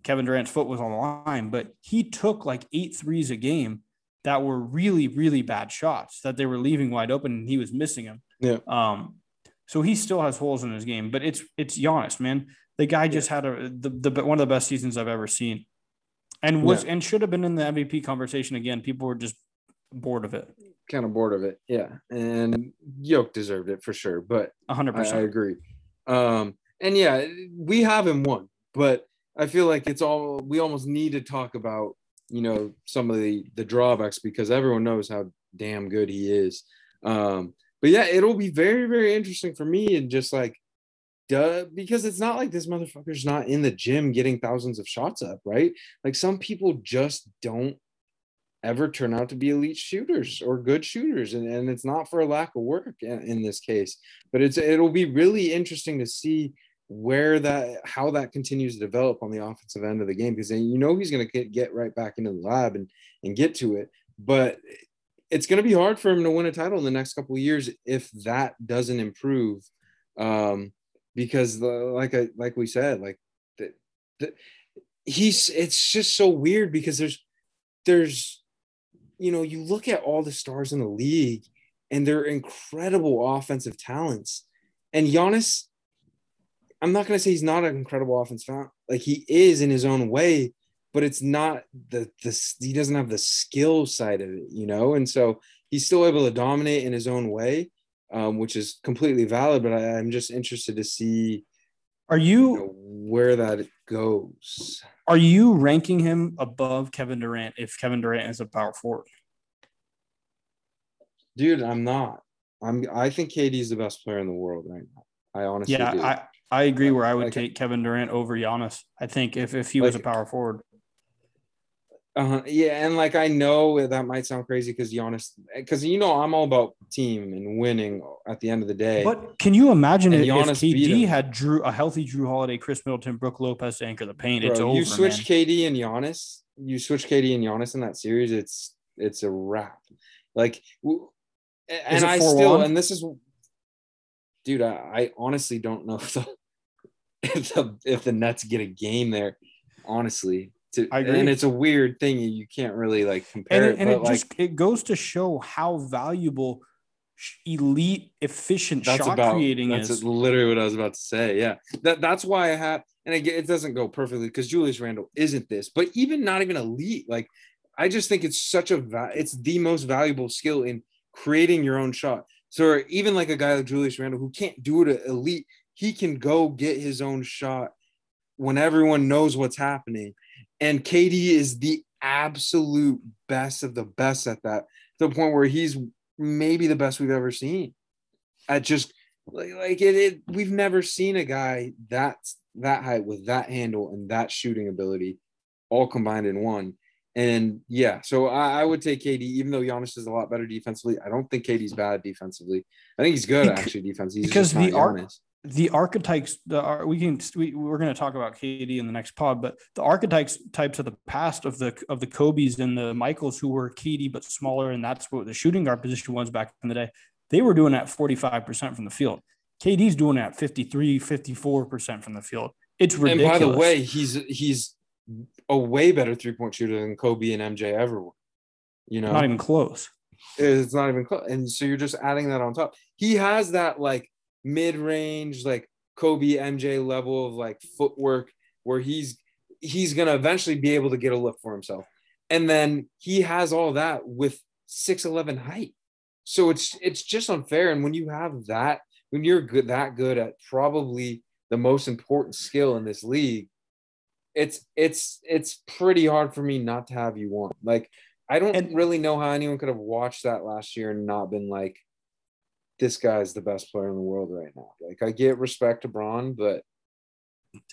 Kevin Durant's foot was on the line. But he took like eight threes a game that were really, really bad shots that they were leaving wide open, and he was missing them. Yeah. Um, so he still has holes in his game, but it's it's Giannis, man. The guy just had a the, the one of the best seasons I've ever seen, and was yeah. and should have been in the MVP conversation again. People were just bored of it. Kind of bored of it, yeah. And Yoke deserved it for sure, but 100. percent I agree. Um, and yeah, we haven't won, but I feel like it's all we almost need to talk about, you know, some of the the drawbacks because everyone knows how damn good he is. Um, but yeah, it'll be very, very interesting for me and just like duh, because it's not like this motherfucker's not in the gym getting thousands of shots up, right? Like some people just don't ever turn out to be elite shooters or good shooters and, and it's not for a lack of work in, in this case. But it's it'll be really interesting to see where that how that continues to develop on the offensive end of the game because you know he's going to get, right back into the lab and and get to it. But it's going to be hard for him to win a title in the next couple of years if that doesn't improve um because the, like I like we said like the, the, he's it's just so weird because there's there's you know, you look at all the stars in the league and they're incredible offensive talents. And Giannis, I'm not going to say he's not an incredible offense talent. Like he is in his own way, but it's not the, the, he doesn't have the skill side of it, you know? And so he's still able to dominate in his own way, um, which is completely valid. But I, am just interested to see. Are you, you know, where that goes? Are you ranking him above Kevin Durant if Kevin Durant is a power forward? Dude, I'm not. I'm. I think KD is the best player in the world right now. I honestly. Yeah, do. I I agree. Where I would like, take Kevin Durant over Giannis. I think if if he was a power forward. Uh, yeah, and like I know that might sound crazy because Giannis, because you know I'm all about team and winning at the end of the day. But can you imagine if, if KD had Jrue a healthy Jrue Holiday, Khris Middleton, Brook Lopez to anchor the paint? Bro, it's over. You switch man. KD and Giannis, you switch KD and Giannis in that series, it's it's a wrap. Like, and I still, and this is, dude, I, I honestly don't know if the if the if the Nets get a game there. Honestly, to, I agree. And it's a weird thing. You can't really like compare and, it. And it like, just it goes to show how valuable elite efficient shot about, creating that's is. literally what I was about to say. Yeah. That that's why I have and it, it doesn't go perfectly because Julius Randle isn't this, but even not even elite. Like I just think it's such a it's the most valuable skill in creating your own shot. So even like a guy like Julius Randle who can't do it elite, he can go get his own shot when everyone knows what's happening. And KD is the absolute best of the best at that, to the point where he's maybe the best we've ever seen. At just like, like it, it we've never seen a guy that's that height with that handle and that shooting ability all combined in one. And yeah, so I, I, would take KD, even though Giannis is a lot better defensively. I don't think KD's bad defensively. I think he's good actually defensively. because the arc, the archetypes, the uh, we can we, we're going to talk about KD in the next pod, but the archetypes types of the past of the of the Kobe's and the Michaels who were KD but smaller, and that's what the shooting guard position was back in the day. They were doing that 45% from the field. KD's doing that 53, 54% from the field. It's ridiculous. And by the way, he's he's a way better three point shooter than Kobe and MJ ever were. You know, not even close. It's not even close. And so you're just adding that on top. He has that like mid range, like Kobe MJ level of like footwork where he's he's gonna eventually be able to get a look for himself. And then he has all that with 6'11 height. So it's it's just unfair. And when you have that, when you're good that good at probably the most important skill in this league, it's it's it's pretty hard for me not to have you on. Like I don't and, really know how anyone could have watched that last year and not been like, this guy's the best player in the world right now. Like I get respect to Bron, but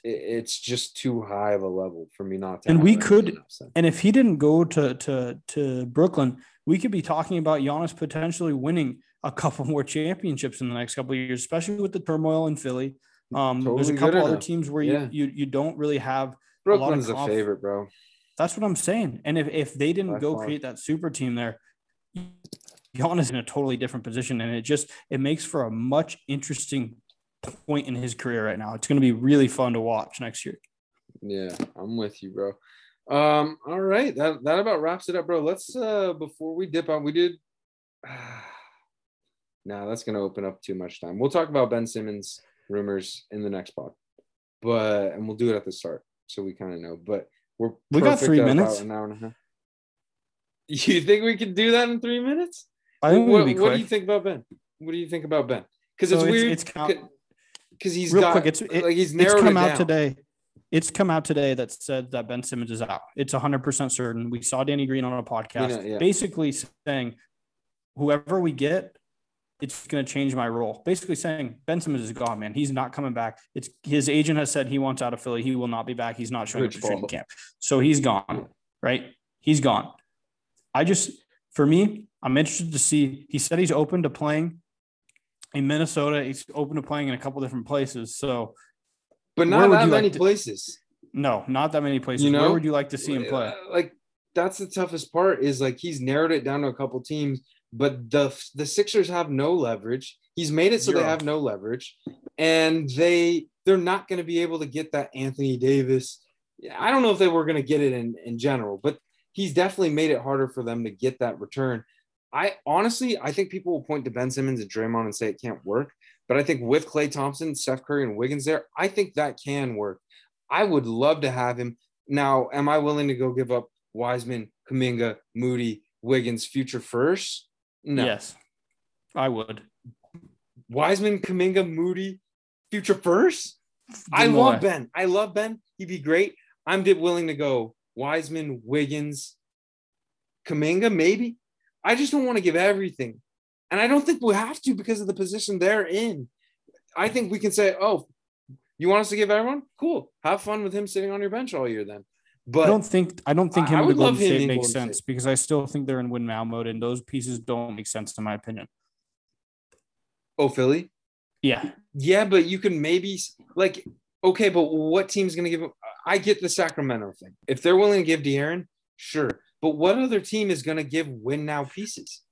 it's just too high of a level for me not to. And we could, and if he didn't go to to to Brooklyn, we could be talking about Giannis potentially winning a couple more championships in the next couple of years, especially with the turmoil in Philly. Um, totally there's a couple other teams where you, yeah. you you don't really have Brooklyn's a, a favorite, bro. That's what I'm saying. And if, if they didn't By go far. create that super team there, Giannis in a totally different position. And it just it makes for a much interesting point in his career right now. It's going to be really fun to watch next year. Yeah, I'm with you, bro. Um, all right, that that about wraps it up, bro. Let's uh before we dip on, we did now nah, that's gonna open up too much time. We'll talk about Ben Simmons rumors in the next pod. But and we'll do it at the start so we kind of know. But we're we got three minutes. An hour and a half. You think we can do that in three minutes? I think what, what do you think about Ben? What do you think about Ben? Because so it's, weird. It's because he's real got, quick. It's it, like he's narrowed it's come it out today. It's come out today that said that Ben Simmons is out. It's 100% certain. We saw Danny Green on a podcast you know, yeah. basically saying whoever we get, it's going to change my role. Basically saying Ben Simmons is gone, man. He's not coming back. It's his agent has said he wants out of Philly. He will not be back. He's not showing up to training camp. So he's gone, right? He's gone. I just, for me, I'm interested to see. He said he's open to playing in Minnesota. He's open to playing in a couple different places. So, but not that many like to, places. No, not that many places. You know? Where would you like to see him play? Uh, like that's the toughest part. Is like he's narrowed it down to a couple teams but the the Sixers have no leverage. He's made it so Zero. they have no leverage, and they they're not going to be able to get that Anthony Davis. I don't know if they were going to get it in in general, but he's definitely made it harder for them to get that return. I honestly, I think people will point to Ben Simmons and Draymond and say it can't work, but I think with Klay Thompson, Steph Curry, and Wiggins there, I think that can work. I would love to have him. Now, am I willing to go give up Wiseman, Kuminga, Moody, Wiggins future first? No. Yes, I would. Wiseman, Kuminga, Moody, future first. I love Ben. I love Ben. He'd be great. I'm willing to go Wiseman, Wiggins, Kuminga, maybe. I just don't want to give everything. And I don't think we have to because of the position they're in. I think we can say, oh, you want us to give everyone? Cool. Have fun with him sitting on your bench all year then. But I don't think I don't think him I to Golden State makes sense State. because I still think they're in win now mode and those pieces don't make sense in my opinion. Oh, Philly? Yeah. Yeah, but you can maybe like okay, but what team's gonna give him? I get the Sacramento thing. If they're willing to give De'Aaron, sure. But what other team is gonna give win now pieces?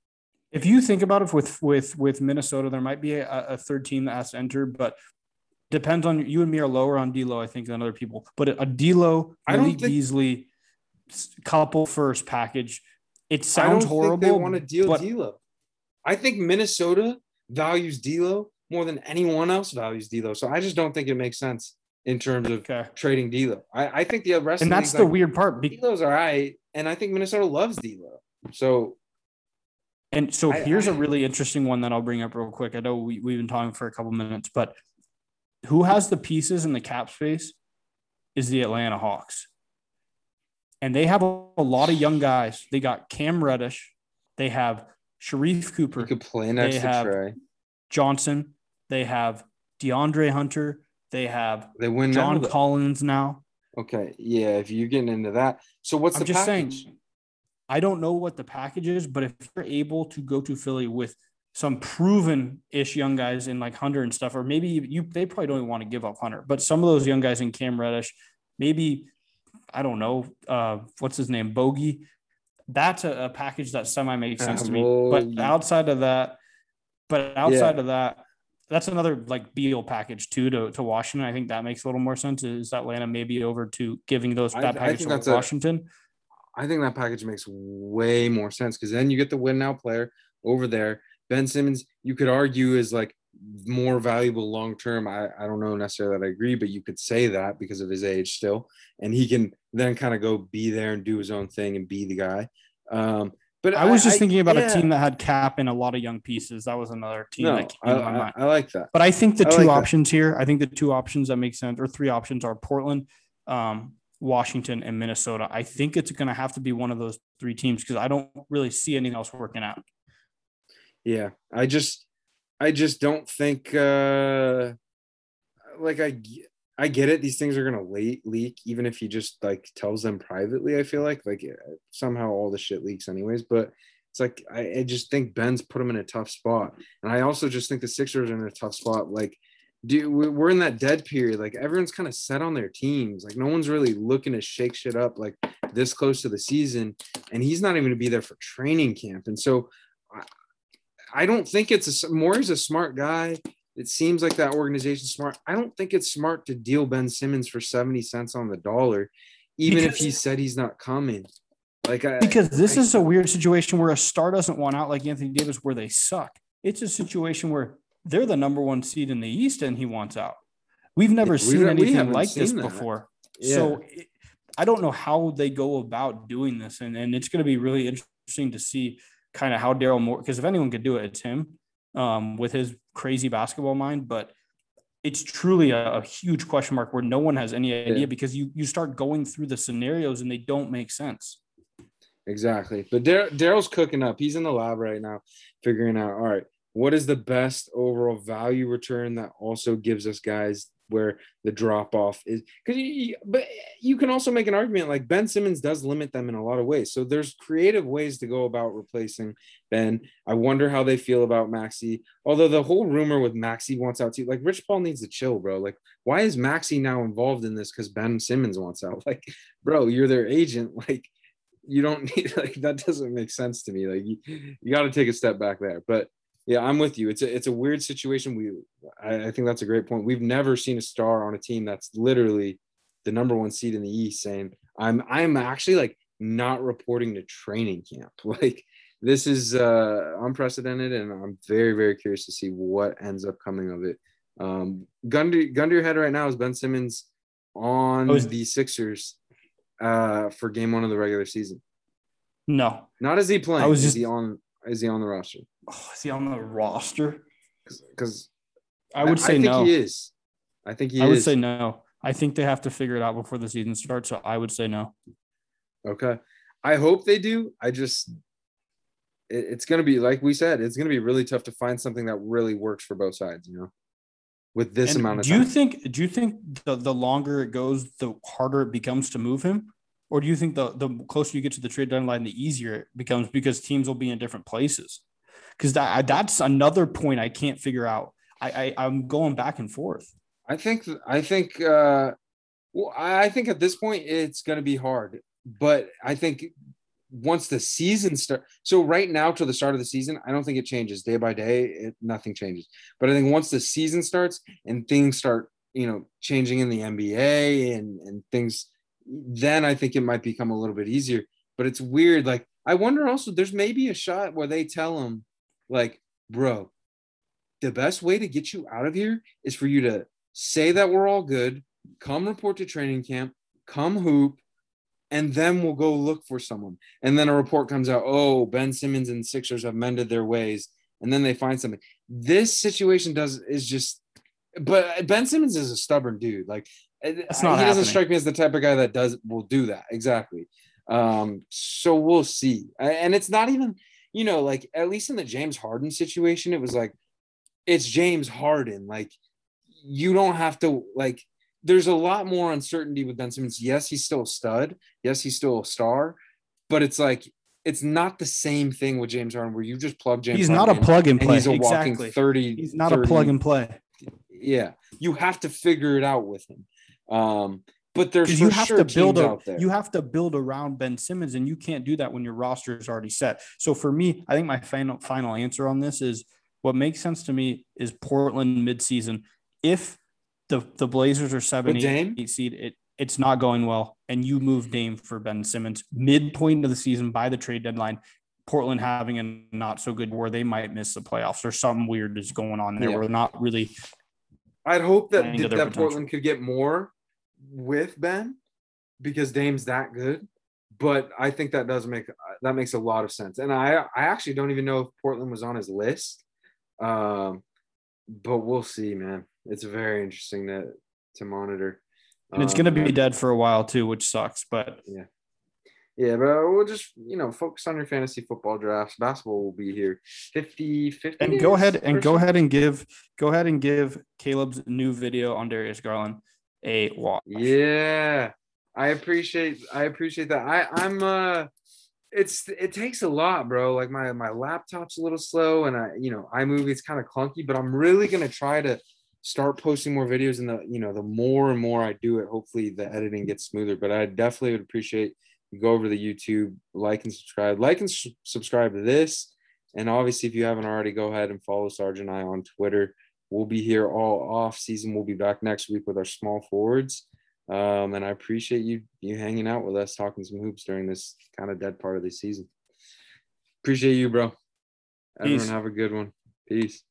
If you think about it with with with Minnesota, there might be a, a third team that has to enter, but depends on you and me are lower on D'Lo, I think, than other people. But a D'Lo, I don't Malik think, Beasley couple first package. It sounds horrible. they want to deal but, D'Lo. I think Minnesota values D'Lo more than anyone else values D'Lo. So I just don't think it makes sense in terms of okay. trading D'Lo. I, I think the rest and that's the like, weird part. D'Lo's all right, and I think Minnesota loves D'Lo. So. And so I, here's I, a really interesting one that I'll bring up real quick. I know we, we've been talking for a couple minutes, but who has the pieces in the cap space is the Atlanta Hawks. And they have a, a lot of young guys. They got Cam Reddish. They have Sharife Cooper. You could play next they to have Trae. Johnson. They have DeAndre Hunter. They have They win John. Collins now. Okay, yeah. If you're getting into that, so what's I'm the just saying. I don't know what the package is, but if you're able to go to Philly with some proven ish young guys in like Hunter and stuff, or maybe you they probably don't even want to give up Hunter, but some of those young guys in Cam Reddish, maybe I don't know, uh, what's his name, Bogi. That's a, a package that semi makes sense to me. But outside of that, but outside of that, that's another like Beal package too to, to Washington. I think that makes a little more sense. Is Atlanta maybe over to giving those I- that I package think to Washington? I think that package makes way more sense because then you get the win now player over there. Ben Simmons, you could argue is like more valuable long term. I, I don't know necessarily that I agree, but you could say that because of his age still. And he can then kind of go be there and do his own thing and be the guy. Um, but I was just thinking about yeah. a team that had cap and a lot of young pieces. That was another team No, that came I, to my mind. I like that. But I think the I two like that. options here, I think the two options that make sense, or three options, are Portland, um, Washington, and Minnesota. I think it's going to have to be one of those three teams because I don't really see anything else working out. Yeah, I just I just don't think uh like I I get it these things are going to leak even if he just like tells them privately I feel like like uh, somehow all the shit leaks anyways but it's like I, I just think Ben's put him in a tough spot and I also just think the Sixers are in a tough spot like do we- we're in that dead period like everyone's kind of set on their teams like no one's really looking to shake shit up like this close to the season and he's not even to be there for training camp and so I don't think it's a Morey's a smart guy. It seems like that organization's smart. I don't think it's smart to deal Ben Simmons for 70 cents on the dollar, even if he said he's not coming. Like I, Because this I- is a weird situation where a star doesn't want out like Anthony Davis, where they suck. It's a situation where they're the number one seed in the East and he wants out. We've never we- seen we anything haven't like this that. before. Yeah. So it, I don't know how they go about doing this, and, and it's going to be really interesting to see kind of how Daryl Morey, because if anyone could do it, it's him um, with his crazy basketball mind. But it's truly a, a huge question mark where no one has any idea Yeah. because you you start going through the scenarios and they don't make sense. Exactly. But Daryl's cooking up. He's in the lab right now, figuring out, all right, what is the best overall value return that also gives us guys where the drop off is because you, but you can also make an argument like Ben Simmons does limit them in a lot of ways. So there's creative ways to go about replacing Ben. I wonder how they feel about Maxey. Although the whole rumor with Maxey wants out too, like Rich Paul needs to chill, bro. Like, why is Maxey now involved in this? Because Ben Simmons wants out. Like, bro, you're their agent. Like, you don't need like that doesn't make sense to me. Like you, you got to take a step back there. But yeah, I'm with you. It's a it's a weird situation. We I, I think that's a great point. We've never seen a star on a team that's literally the number one seed in the East saying, I'm I'm actually like not reporting to training camp. Like this is uh unprecedented and I'm very, very curious to see what ends up coming of it. Um gun to gun to your head right now is Ben Simmons on Oh, is- the Sixers uh for game one of the regular season. No. Not is he playing? I was is he on? Is he on the roster? Oh, is he on the roster? Because I would say I think no. he is. I think he I would say no. I think they have to figure it out before the season starts. So I would say no. Okay. I hope they do. I just, it- it's going to be, like we said, it's going to be really tough to find something that really works for both sides, you know, with this And amount of do time. you think? Do you think the, the longer it goes, the harder it becomes to move him, or do you think the the closer you get to the trade deadline, the easier it becomes because teams will be in different places? Because that that's another point I can't figure out. I, I I'm going back and forth. I think, I think, uh, well, I think at this point it's going to be hard, but I think once the season start, so right now to the start of the season, I don't think it changes day by day. It, nothing changes, but I think once the season starts and things start, you know, changing in the NBA and and things, then I think it might become a little bit easier. But it's weird. Like I wonder also, there's maybe a shot where they tell him, like, bro, the best way to get you out of here is for you to say that we're all good, come report to training camp, come hoop, and then we'll go look for someone. And then a report comes out, oh, Ben Simmons and Sixers have mended their ways, and then they find something. This situation does is just, but Ben Simmons is a stubborn dude. Like he doesn't strike me as the type of guy that does will do that exactly. Um, so we'll see. And it's not even, you know, like at least in the James Harden situation, it was like it's James Harden. Like you don't have to like. There's a lot more uncertainty with Ben Simmons. Yes, he's still a stud. Yes, he's still a star, but it's like it's not the same thing with James Harden where you just plug James. He's Harden not a plug and play. he's a exactly. walking thirty. He's not 30, a plug and play. Yeah, you have to figure it out with him. Um, but there's you have sure to build a, you have to build around Ben Simmons, and you can't do that when your roster is already set. So for me, I think my final final answer on this is what makes sense to me is Portland midseason. If the the Blazers are seven, eight, eight seed, it it's not going well, and you move Dame for Ben Simmons midpoint of the season by the trade deadline. Portland having a not so good war, they might miss the playoffs or something weird is going on there. Yeah. We're not really. I'd hope that that Portland could get more with Ben because Dame's that good. But I think that does make that makes a lot of sense. And I I actually don't even know if Portland was on his list. Um, but we'll see, man. It's very interesting to to monitor. And it's going to be um, dead for a while too, which sucks. But yeah, yeah, but we'll just, you know, focus on your fantasy football drafts. Basketball will be here 50, 50 And go ahead and go ahead and give go ahead and give Caleb's new video on Darius Garland a watch. Yeah. I appreciate I appreciate that. I I'm uh it's it takes a lot, bro. Like my my laptop's a little slow and I you know, iMovie's kind of clunky, but I'm really going to try to start posting more videos and the you know, the more and more I do it, hopefully the editing gets smoother, but I definitely would appreciate you go over to the YouTube, like and subscribe, like and su- subscribe to this. And obviously, if you haven't already, go ahead and follow Sarge and I on Twitter. We'll be here all off season. We'll be back next week with our small forwards. Um, and I appreciate you you hanging out with us, talking some hoops during this kind of dead part of the season. Appreciate you, bro. Everyone Peace. have a good one. Peace.